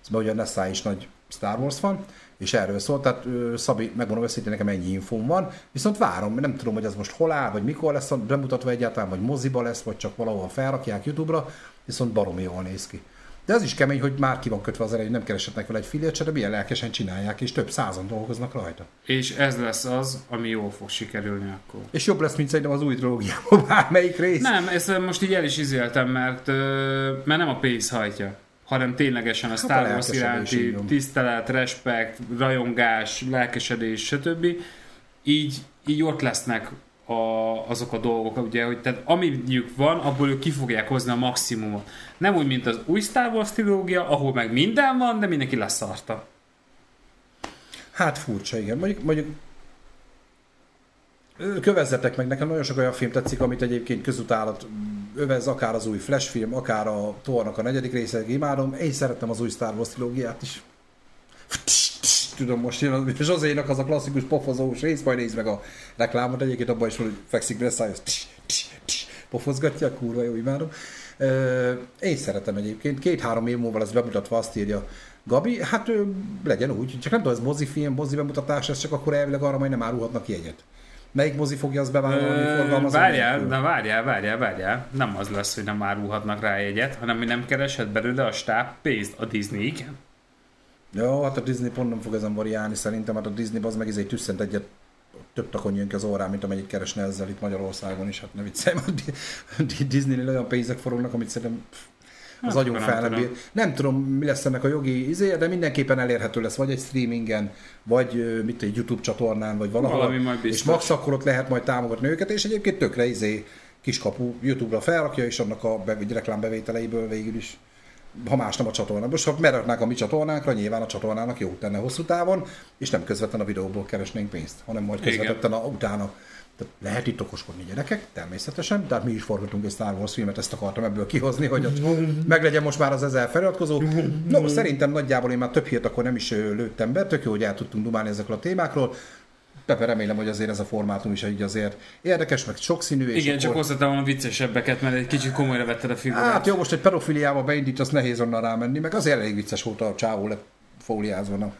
Szóval ugye Nessai is nagy Star Wars fan, és erről szólt, tehát Szabi, megmondom őszintén, nekem ennyi infóm van, viszont várom, nem tudom, hogy ez most hol áll, vagy mikor lesz bemutatva egyáltalán, vagy moziba lesz, vagy csak valahol felrakják YouTube-ra, viszont baromi jól néz ki. De az is kemény, hogy már ki van kötve az elején, nem keresetnek vele egy filért de milyen lelkesen csinálják, és több százan dolgoznak rajta. És ez lesz az, ami jól fog sikerülni akkor. És jobb lesz, mint szerintem az új trilógiában bármelyik rész. Nem, ezt most így el is izéltem, mert, mert nem a pénz hajtja hanem ténylegesen a hát Star Wars iránti tisztelet, respekt, rajongás, lelkesedés, stb. Így, így ott lesznek a, azok a dolgok, ugye, hogy tehát amiük van, abból ők ki fogják hozni a maximumot. Nem úgy, mint az új Star Wars trilógia, ahol meg minden van, de mindenki leszarta. Hát furcsa, igen. Mondjuk, mondjuk kövezzetek meg, nekem nagyon sok olyan film tetszik, amit egyébként közutálat övez, akár az új Flash film, akár a Tornak a negyedik része, imádom. Én szerettem az új Star Wars trilógiát is. Tudom, most jön a Zsozénak az a klasszikus pofozós rész, majd nézd meg a reklámot, egyébként abban is van, hogy fekszik be száj, pofozgatja, kurva jó, imádom. Én szeretem egyébként. Két-három év múlva lesz bemutatva, azt írja Gabi, hát legyen úgy, csak nem tudom, ez mozifilm, mozi bemutatás, ez csak akkor elvileg arra majd nem árulhatnak ki egyet. Melyik mozi fogja azt bevállalni, forgalmazni? Várjál, na várjál, várjál, várjál. Nem az lesz, hogy nem árulhatnak rá egyet, hanem hogy nem kereshet belőle a stáb pénzt a Disney, igen. Jó, hát a Disney pont nem fog ezen variálni szerintem, hát a Disney az meg egy tüsszent egyet több takon jön ki az órán, mint amennyit keresne ezzel itt Magyarországon is, hát ne viccelj, a Disney olyan pénzek forognak, amit szerintem az hát, agyon fel nem bír. Nem tudom, mi lesz ennek a jogi izé, de mindenképpen elérhető lesz, vagy egy streamingen, vagy mit egy YouTube csatornán, vagy valahol. Valami majd És max akkor ott lehet majd támogatni őket, és egyébként tökre izé kiskapu YouTube-ra felrakja, és annak a reklámbevételeiből végül is ha más nem a csatorna. Most ha meraknák a mi csatornánkra, nyilván a csatornának jó tenne hosszú távon, és nem közvetlen a videóból keresnénk pénzt, hanem majd közvetetten a, utána tehát lehet itt okoskodni gyerekek, természetesen, tehát mi is forgatunk egy Star Wars filmet, ezt akartam ebből kihozni, hogy meglegyen most már az ezer feliratkozó. No, szerintem nagyjából én már több hírt akkor nem is lőttem be, tök jó, hogy el tudtunk dumálni ezekről a témákról. Pepe, remélem, hogy azért ez a formátum is így azért érdekes, meg sokszínű. És Igen, akkor... csak hozzátam volna viccesebbeket, mert egy kicsit komolyra vetted a figurát. Hát jó, most egy pedofiliába beindítasz, nehéz onnan rámenni, meg azért elég vicces volt a csávó lefóliázva.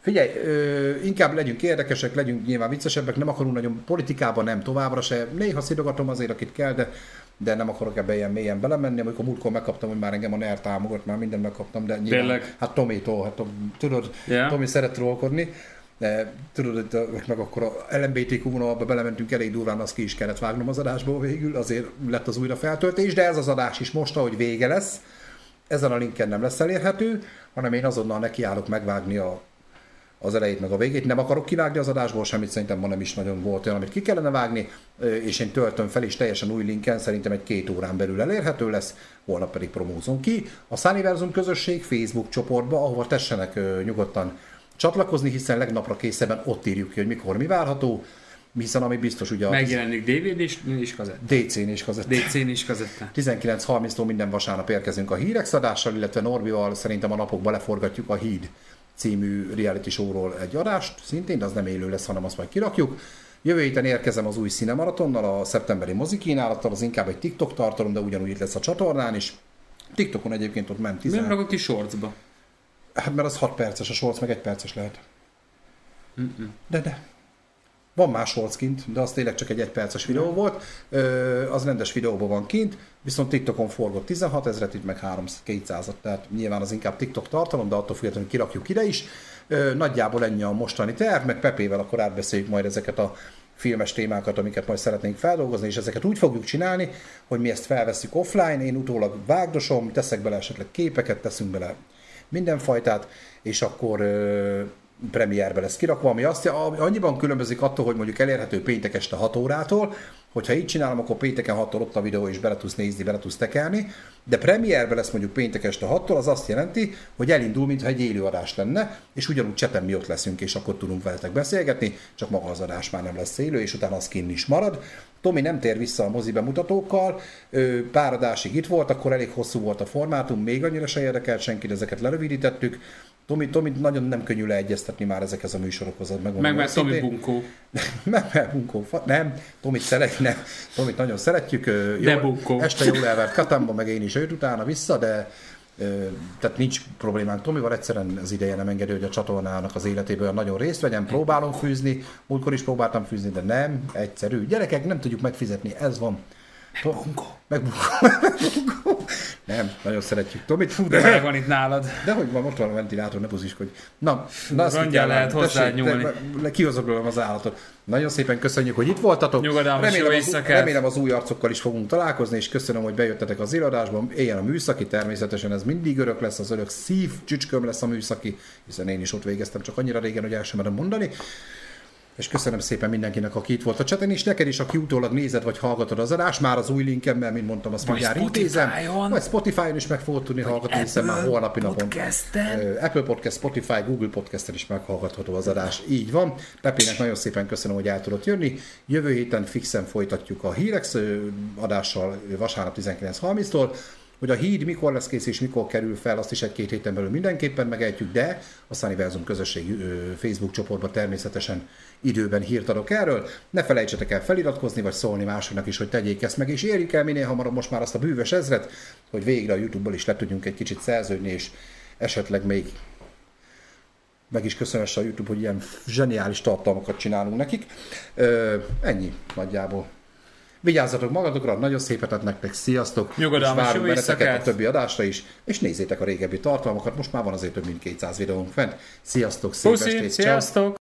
Figyelj, ö, inkább legyünk érdekesek, legyünk nyilván viccesebbek, nem akarunk nagyon politikában, nem továbbra se. Néha szidogatom azért, akit kell, de, de nem akarok ebbe ilyen mélyen belemenni. Amikor múltkor megkaptam, hogy már engem a NER támogat, már mindent megkaptam, de nyilván, Tényleg? hát Tomi-tól, hát tudod, yeah. Tomi szeret trollkodni. De tudod, hogy meg akkor a LMBTQ vonalba belementünk elég durván, azt ki is kellett vágnom az adásból végül, azért lett az újra feltöltés, de ez az adás is most, ahogy vége lesz, ezen a linken nem lesz elérhető, hanem én azonnal nekiállok megvágni a az elejét meg a végét. Nem akarok kivágni az adásból semmit, szerintem ma nem is nagyon volt olyan, amit ki kellene vágni, és én töltöm fel, és teljesen új linken szerintem egy két órán belül elérhető lesz, holnap pedig promózom ki. A Sunniversum közösség Facebook csoportba, ahova tessenek nyugodtan csatlakozni, hiszen legnapra készeben ott írjuk ki, hogy mikor mi várható, hiszen ami biztos ugye... Megjelenik DVD és, és kazetta. DC-n és kazetta. DC-n és kazetta. 19.30-tól minden vasárnap érkezünk a hírek szadással, illetve Norbival szerintem a napokban leforgatjuk a híd című reality showról egy adást, szintén, de az nem élő lesz, hanem azt majd kirakjuk. Jövő héten érkezem az új Cinemaratonnal, a szeptemberi mozikínálattal, az inkább egy TikTok tartalom, de ugyanúgy itt lesz a csatornán is. TikTokon egyébként ott ment 10. Miért rakod ki shortsba? Hát mert az 6 perces, a shorts meg 1 perces lehet. Mm-mm. De de. Van más shorts kint, de az tényleg csak egy egyperces videó volt. Ö, az rendes videóban van kint, viszont TikTokon forgott 16 ezeret, itt meg 200 tehát nyilván az inkább TikTok tartalom, de attól függetlenül kirakjuk ide is. Ö, nagyjából ennyi a mostani terv, meg Pepével akkor átbeszéljük majd ezeket a filmes témákat, amiket majd szeretnénk feldolgozni, és ezeket úgy fogjuk csinálni, hogy mi ezt felveszünk offline, én utólag vágdosom, teszek bele esetleg képeket, teszünk bele mindenfajtát, és akkor premierbe lesz kirakva, ami azt annyiban különbözik attól, hogy mondjuk elérhető péntek este 6 órától, hogyha így csinálom, akkor pénteken 6 ott a videó, és bele tudsz nézni, bele tudsz tekelni, de premierbe lesz mondjuk péntek este 6 az azt jelenti, hogy elindul, mintha egy élőadás lenne, és ugyanúgy cseten mi ott leszünk, és akkor tudunk veletek beszélgetni, csak maga az adás már nem lesz élő, és utána az kinn is marad. Tomi nem tér vissza a mozi bemutatókkal, pár adásig itt volt, akkor elég hosszú volt a formátum, még annyira se érdekelt senkit, ezeket lerövidítettük, Tomi, Tomi nagyon nem könnyű leegyeztetni már ezekhez a műsorokhoz. Meg, meg mert Tomi bunkó. meg mert bunkó. Nem, Tomit szeret, nem. Tomit nagyon szeretjük. De jó, bunkó. Este jól elvert Katamba, meg én is őt utána vissza, de tehát nincs problémánk Tomival, egyszerűen az ideje nem engedő, hogy a csatornának az életéből nagyon részt vegyem, próbálom fűzni, múltkor is próbáltam fűzni, de nem, egyszerű. Gyerekek, nem tudjuk megfizetni, ez van. Megbunko. Megbunko. Nem, nagyon szeretjük Tomit. Fú, de, de van itt nálad. De hogy van, ott van a ventilátor, ne buziskodj. Na, na azt Rongyal lehet hozzá nyúlni. Kihozok az állatot. Nagyon szépen köszönjük, hogy itt voltatok. Nyugodalmas remélem, jó az, remélem az új arcokkal is fogunk találkozni, és köszönöm, hogy bejöttetek az irodásban. Éljen a műszaki, természetesen ez mindig örök lesz, az örök szív csücsköm lesz a műszaki, hiszen én is ott végeztem, csak annyira régen, hogy el sem mondani és köszönöm szépen mindenkinek, aki itt volt a cseten, és neked is, aki utólag nézed vagy hallgatod az adást, már az új linkemmel, mint mondtam, azt mindjárt intézem. Vagy Spotify-on is meg fogod tudni vagy hallgatni, hiszen már holnapi napon. Apple Podcast, Spotify, Google Podcast-en is meghallgatható az adás. Így van. Pepének nagyon szépen köszönöm, hogy el tudott jönni. Jövő héten fixen folytatjuk a Hírex adással vasárnap 19.30-tól. Hogy a híd mikor lesz kész és mikor kerül fel, azt is egy-két héten belül mindenképpen megejtjük, de a Sunnyverzum közösségi Facebook csoportban természetesen időben hírt adok erről. Ne felejtsetek el feliratkozni, vagy szólni másoknak is, hogy tegyék ezt meg, és érjük el minél hamarabb most már azt a bűvös ezret, hogy végre a YouTube-ból is le tudjunk egy kicsit szerződni, és esetleg még meg is köszönöm a YouTube, hogy ilyen zseniális tartalmakat csinálunk nekik. Ö, ennyi nagyjából. Vigyázzatok magatokra, nagyon szépet ad nektek, sziasztok! Nyugodalmas és várunk a többi adásra is, és nézzétek a régebbi tartalmakat, most már van azért több mint 200 videónk fent. Sziasztok, szép Puszi, estét, sziasztok!